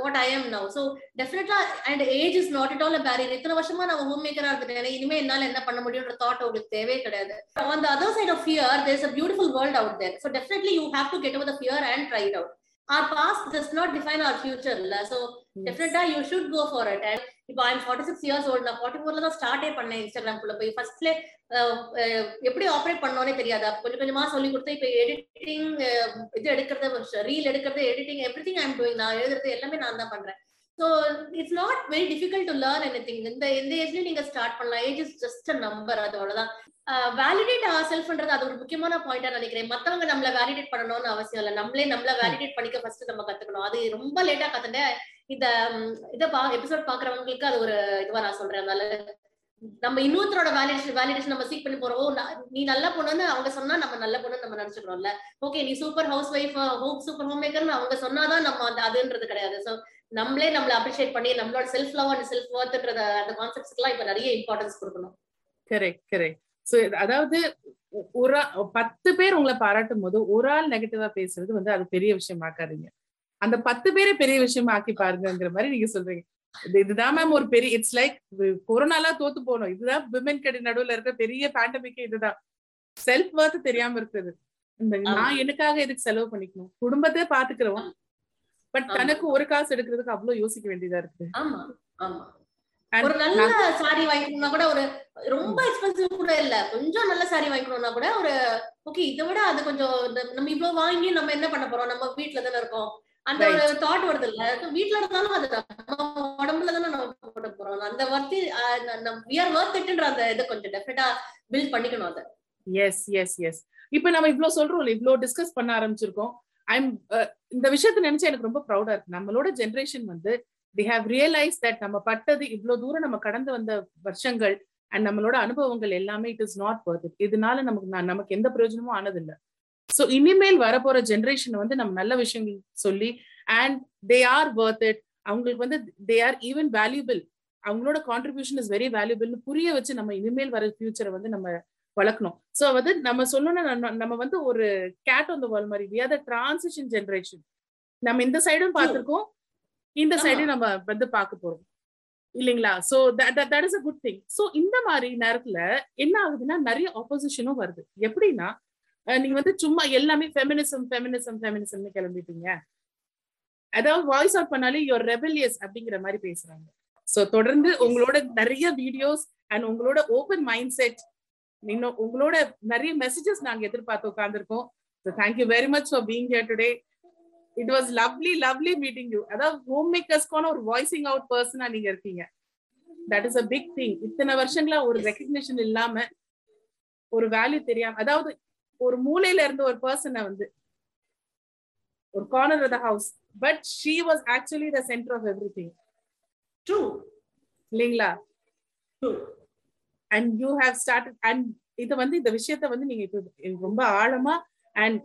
what I am now so டெஃபினட்டா and age is not it all a barrier இத்தனை வருஷமா நான் home மேக்கரா இருந்துட்டேன் இனிமே என்னால என்ன பண்ண முடியும்ன்ற தாட் உங்களுக்கு தேவையே கிடையாது. On the other side of fear there is a beautiful world out there so definitely you have to get over the fear and try out our past does not define our future இல்ல? So டெஃபினட்டா you should go for it and இப்போ I'm forty six years old நான் forty ஃபோர்ல தான் ஸ்டார்டே பண்ணேன் Instagram குள்ள போய். ஃபர்ஸ்ட்ல எப்படி ஆப்ரேட் பண்ணோனே தெரியாது. கொஞ்சம் கொஞ்சமா சொல்லி கொடுத்து இப்போ எடிட்டிங் இது எடுக்கிறது ரீல் எடுக்கிறது editing every thing I'm doing நான் எழுதுறது எல்லாமே நான் தான் பண்றேன். So it's not very difficult to learn any thing இந்த எந்த ஏஜ்லயும் நீங்க ஸ்டார்ட் பண்ணலாம். Age is just a number அவ்வளவுதான். வேலிடேட் ஆர் செல்ஃப்ன்றது அது ஒரு முக்கியமான பாயிண்டா நினைக்கிறேன். மத்தவங்க நம்மள வேலிடேட் பண்ணணும்னு அவசியம் இல்லை. நம்மளே நம்மள வேலிடேட் பண்ணிக்க ஃபர்ஸ்ட் நம்ம கத்துக்கணும். அது ரொம்ப லேட்டா கத்துட்டேன் இந்த இதை பா எபிசோட் பாக்குறவங்களுக்கு அது ஒரு இதுவா நான் சொல்றேன். அதனால நம்ம இன்னொருத்தரோட வேலிடேஷன் வேலிடேஷன் நம்ம சீக் பண்ணி போறோம் நீ நல்ல பொண்ணுன்னு அவங்க சொன்னா நம்ம நல்ல பொண்ணுன்னு நம்ம நினைச்சுக்கிறோம்ல. ஓகே நீ super house wife home super home மேக்கர்னு அவங்க சொன்னாதான் நம்ம அந்த அதுன்றது கிடையாது. ஸோ நம்மளே நம்மள அப்ரிஷியேட் பண்ணி நம்மளோட செல்ஃப் லவ் அண்ட் செல்ஃப் ஒர்த்ன்றத அந்த கான்செப்ட்ஸ்க்குலாம் இப்ப நிறைய இம்பார்ட்டன்ஸ் கொடுக்கணும்.
கரெக்ட் கரெக்ட் சோ அதாவது ஒரு பத்து பேர் உங்களை பாராட்டும் போது ஒரு ஆள் நெகட்டிவா பேசுறது வந்து அது பெரிய விஷயம் ஆக்காதீங்க அந்த பத்து பேரை பெரிய விஷயமா ஆக்கி பாருங்கிற மாதிரி நீங்க சொல்றீங்க. இதுதான் மேம் ஒரு பெரிய இட்ஸ் லைக் கொரோனாலா தோத்து போனோம். இதுதான் விமன் கடி நடுவுல இருக்க பெரிய பேண்டமிக் இதுதான். செல்ஃப் ஒர்த் தெரியாம இருக்குது இந்த நான் எனக்காக எதுக்கு செலவு பண்ணிக்கணும்? குடும்பத்தை பாத்துக்கிறோம். பட் தனக்கு ஒரு காசு எடுக்கிறதுக்கு அவ்வளவு யோசிக்க வேண்டியதா இருக்கு.
ஆமா ஆமா. ஒரு நல்ல சாரி வாங்கிக்கணும்னா கூட ஒரு ரொம்ப எக்ஸ்பென்சிவ் கூட இல்ல. கொஞ்சம் நல்ல சாரி வாங்கிக்கணும்னா கூட ஒரு ஓகே இதை விட அது கொஞ்சம் நம்ம இவ்வளவு வாங்கி நம்ம என்ன பண்ண போறோம்? நம்ம வீட்டுல தானே இருக்கோம். அந்த ஒரு தாட் வருது இல்ல? வீட்டுல இருந்தாலும் அது நம்ம உடம்புல தானே நம்ம போட போறோம். அந்த வர்த்தி வி ஆர் இட்ன்ற அந்த இதை கொஞ்சம் டெஃபினட்டா பில்ட் பண்ணிக்கணும் அதை.
எஸ் எஸ் எஸ் இப்ப நம்ம இவ்வளவு சொல்றோம் இவ்வளவு டிஸ்கஸ் பண்ண ஆரம்பிச்சிருக்கோம். ஐம் இந்த விஷயத்த நினைச்சு எனக்கு ரொம்ப ப்ரௌடா இருக்கு. நம்மளோட ஜென்ரேஷன் வந்து தி ஹாவ் ரியலைஸ் தட் நம்ம பட்டது இவ்வளவு தூரம் நம்ம கடந்து வந்த வருஷங்கள் அண்ட் நம்மளோட அனுபவங்கள் எல்லாமே இட் இஸ் நாட் இட் இதனால நமக்கு நமக்கு எந்த பிரயோஜனமும் ஆனதில்லை. ஸோ இனிமேல் வரப்போற ஜென்ரேஷன் வந்து நம்ம நல்ல விஷயங்கள் சொல்லி and they are worth it அவங்களுக்கு வந்து தே ஆர் ஈவன் வேல்யூபிள் அவங்களோட கான்ட்ரிபியூஷன் இஸ் வெரி வேல்யூபிள்னு புரிய வச்சு நம்ம இனிமேல் வர ஃபியூச்சரை வந்து நம்ம வளர்க்கணும். சோ வந்து நம்ம சொல்லணும்னா நம்ம- வந்து ஒரு கேட் ஆன் த வால் மாதிரி we are the transition generation. நம்ம இந்த சைடும் பார்த்திருக்கோம். இந்த. சைடும் நம்ம வந்து பார்க்க போறோம். இல்லைங்களா? So that is a good thing so இந்த மாதிரி நேரத்துல என்ன ஆகுதுன்னா நிறைய ஆப்போசிஷனும் வருது. எப்படின்னா நீங்க வந்து சும்மா எல்லாமே ஃபெமினிசம் ஃபெமினிசம் ஃபெமினிசம்னு கிளம்பிட்டீங்க. அதாவது வாய்ஸ் அவுட் பண்ணாலே யுவர் ரெபெலியஸ் அப்படிங்கிற மாதிரி பேசுறாங்க. சோ தொடர்ந்து உங்களோட நிறைய வீடியோஸ் அண்ட் உங்களோட ஓபன் மைண்ட் செட் இன்னும் உங்களோட நிறைய மெசேஜஸ் நாங்க எதிர்பார்த்து உட்காந்துருக்கோம் so thank you very much for being here today it was lovely lovely meeting you அதாவது ஹோம் மேக்கர்ஸ்க்கான ஒரு வாய்ஸிங் அவுட் பர்சனா நீங்க இருக்கீங்க. That is a big thing இத்தனை வருஷங்களா ஒரு ரெக்கக்னிஷன் இல்லாம ஒரு வேல்யூ தெரியாம அதாவது ஒரு மூலையில இருந்த ஒரு பர்சனை வந்து ஒரு corner of the house but she was actually the centre of every thing
true
இல்லைங்களா?
True
and you have start and இது வந்து இந்த விஷயத்த வந்து நீங்க இப்போ ரொம்ப ஆழமா and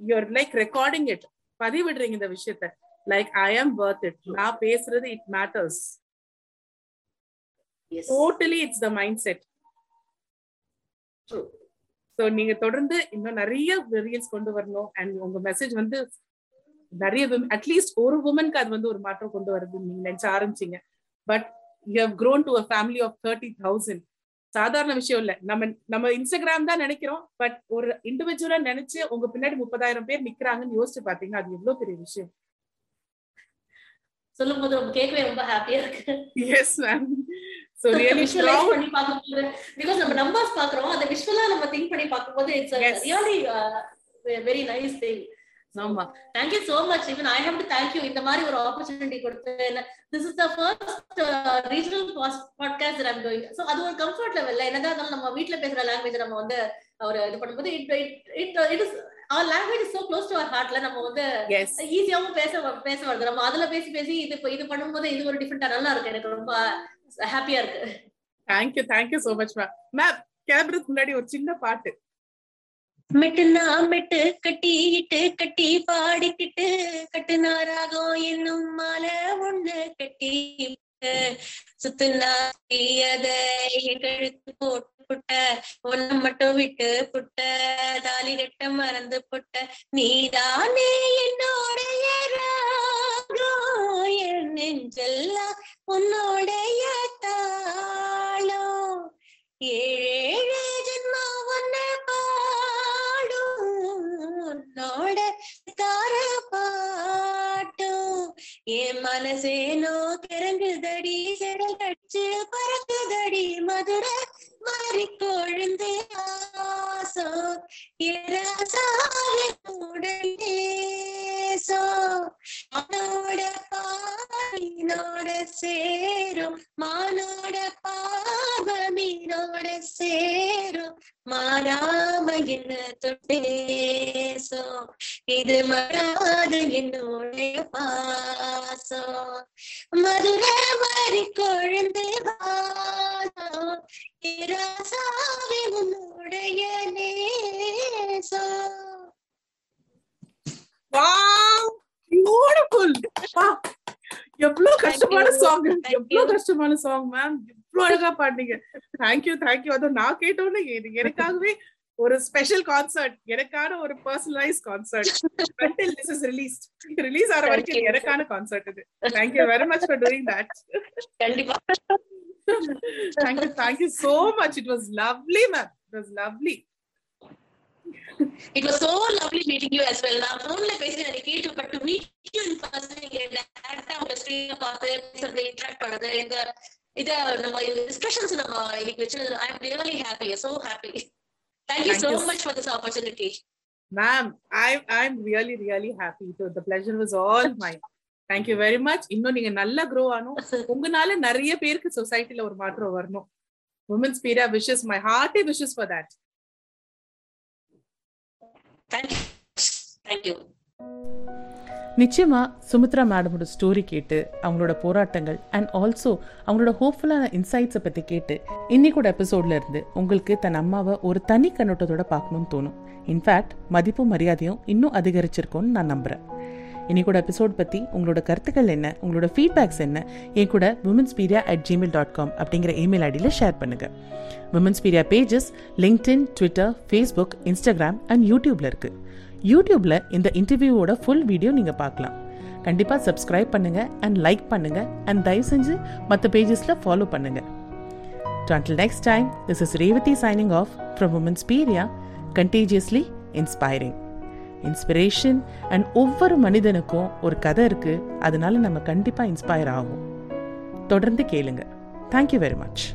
you're like recording it பதிவிடுறீங்க இந்த விஷயத்த. Like I am birth it நான் பேசுறது it matters totally it's the mind set
true
so நீங்க தொடர்ந்து இன்னும் நிறைய ரீல்ஸ் கொண்டு வரணும். அண்ட் உங்க மெசேஜ் வந்து நிறைய அட்லீஸ்ட் ஒரு உமனுக்கு அது வந்து ஒரு மாற்றம் கொண்டு வருதுன்னு நீங்க நினைச்ச ஆரம்பிச்சீங்க. But you have grown to a family of thirty thousand சாதாரண விஷயம் இல்ல. நம்ம நம்ம இன்ஸ்டாகிராம் தான் நினைக்கிறோம். பட் ஒரு இண்டிவிஜுவலா நினைச்சு உங்க பின்னாடி முப்பதாயிரம் பேர் நிக்கிறாங்கன்னு யோசிச்சு பாத்தீங்கன்னா அது எவ்வளவு பெரிய விஷயம்.
சொல்லும் போது கேட்கவே ரொம்ப ஹாப்பியா இருக்கு.
Yes ma'am so really
visualise பண்ணி பார்க்கும்போது பிகாஸ் நம்ம நம்பர்ஸ் பாக்குறோம் அந்த விஷுவலா நம்ம திங்க் பண்ணி பார்க்கும்போது it's. Really very nice thing
ஆமா.
Thank you so much even I have to thank you இந்த மாதிரி ஒரு ஆப்பர்ச்சுனிட்டி கொடுத்து this is the first regional podcast I'm doing so அது ஒரு கம்ஃபர்ட் லெவல்ல என்னதான் இருந்தாலும் நம்ம வீட்ல பேசுற லாங்குவேஜ் நம்ம வந்து ஒரு இது பண்ணும்போது it it it is our language so close to our ஹார்ட்ல நம்ம வந்து ஈஸியாவும் பேச பேச வருது. நம்ம அதுல பேசி பேசி இது இது பண்ணும்போது இது ஒரு டிஃப்ரெண்டா நல்லா இருக்கு. எனக்கு ரொம்ப ஹாப்பியா இருக்கு.
Thank you thank you so much ma'am ma'am கேமரத்துக்கு முன்னாடி ஒரு சின்ன பாட்டு.
மெட்டுனா மெட்டு கட்டிட்டு கட்டி பாடிக்கிட்டு கட்டுனாராகம் என்னும் மாலை ஒண்ணு கட்டி சுத்துனா அத கழுத்து போட்டு புட்ட ஒண்ணு மட்டும் விட்டு புட்ட தாலி கட்ட மறந்து புட்ட நீதானே என்னோடைய ராகம் என் நெஞ்செல்லாம் உன்னோடைய தாளோ. ஏழேழு ஜென்மா ஒன்ன பாடும் உன்னோட தார பாட்டும் என் மனசேனோ கிறங்குதடி செடல் கடிச்சு பறக்குதடி மதுரை மாறி கொழுந்து ஆசம் உடனேசோ மானோட பாவினோட சேரும் மானோட பாவமீனோட சேரும் மாறாம என்ன தொட்டேசோ இது மறாத என்னுடைய பாசோ மதுரை மாறி கொழுந்து வா. உன்னுடைய
பியூட்டிஃபுல் எவ்வளவு கஷ்டமான. சாங் எவ்வளவு. கஷ்டமான சாங் மேம் எவ்வளவு அழகா பாடுனீங்க. தேங்க்யூ தேங்க்யூ அதுவும் நான் கேட்டோன்னே எனக்காகவே ஒரு ஸ்பெஷல் கான்சர்ட் எனக்கான ஒரு personalise concert this is released. Release ஆற வரைக்கும். எனக்கான கான்சர்ட் இது. Thank you very much for doing that
கண்டிப்பா.
Thank you thank you so much it was lovely ma'am it was lovely
It was so lovely meeting you as well. நான் போன்ல பேசி எனக்கு கேட்டு but to meet you in person நீங்க டைரக்டா உங்க screen பார்த்து பேசுறது இன்டராக்ட் பண்றது இந்த இத நம்ம டிஸ்கஷன்ஸ் நம்ம இன்னைக்கு வச்சு I am really happy so happy thank you
Thank
so
you.
Much for this opportunity
ma'am I I'm really really happy so the pleasure was all mine thank you very much இன்னும் நீங்க நல்லா grow ஆகணும். உங்களால நிறைய பேருக்கு சொசைட்டில ஒரு மாற்றம் வரணும். Women's Pira wishes my hearty wishes for that
thank you thank you
நிச்சயமா சுமித்ரா மேடமோட ஸ்டோரி கேட்டு அவங்களோட போராட்டங்கள் அண்ட் ஆல்சோ அவங்களோட ஹோப்ஃபுல்லான இன்சைட்ஸை பற்றி கேட்டு இன்னைக்கூட எபிசோட்ல இருந்து உங்களுக்கு தன் அம்மாவை ஒரு தனி கண்ணோட்டத்தோட பார்க்கணும்னு தோணும். இன்ஃபேக்ட் மதிப்பும் மரியாதையும் இன்னும் அதிகரிச்சிருக்கும்னு நான் நம்புறேன். இன்னைக்கூட எபிசோட் பற்றி உங்களோட கருத்துக்கள் என்ன? உங்களோட ஃபீட்பேக்ஸ் என்ன? என் கூட உமன்ஸ் பீரியா அட் ஜிமெயில் டாட் காம் அப்படிங்கிற இமெயில் ஐடியில் ஷேர் பண்ணுங்கள் women's பீரியா pages LinkedIn Twitter Facebook Instagram and யூடியூப்ல இருக்கு. யூடியூப்ல இந்த இன்டர்வியூவோட ஃபுல் வீடியோ நீங்கள் பார்க்கலாம். கண்டிப்பாக சப்ஸ்கிரைப் பண்ணுங்க அண்ட் லைக் பண்ணுங்க அண்ட் தயவு செஞ்சு மற்ற பேஜஸில் ஃபாலோ பண்ணுங்க. So next time this is Revathi signing off from from பீரியா கண்டீஜியஸ்லி இன்ஸ்பைரிங். இன்ஸ்பிரேஷன் அண்ட் ஒவ்வொரு மனிதனுக்கும் ஒரு கதை இருக்கு. அதனால நம்ம கண்டிப்பா இன்ஸ்பயர் ஆகும் தொடர்ந்து கேளுங்க. Thank you very much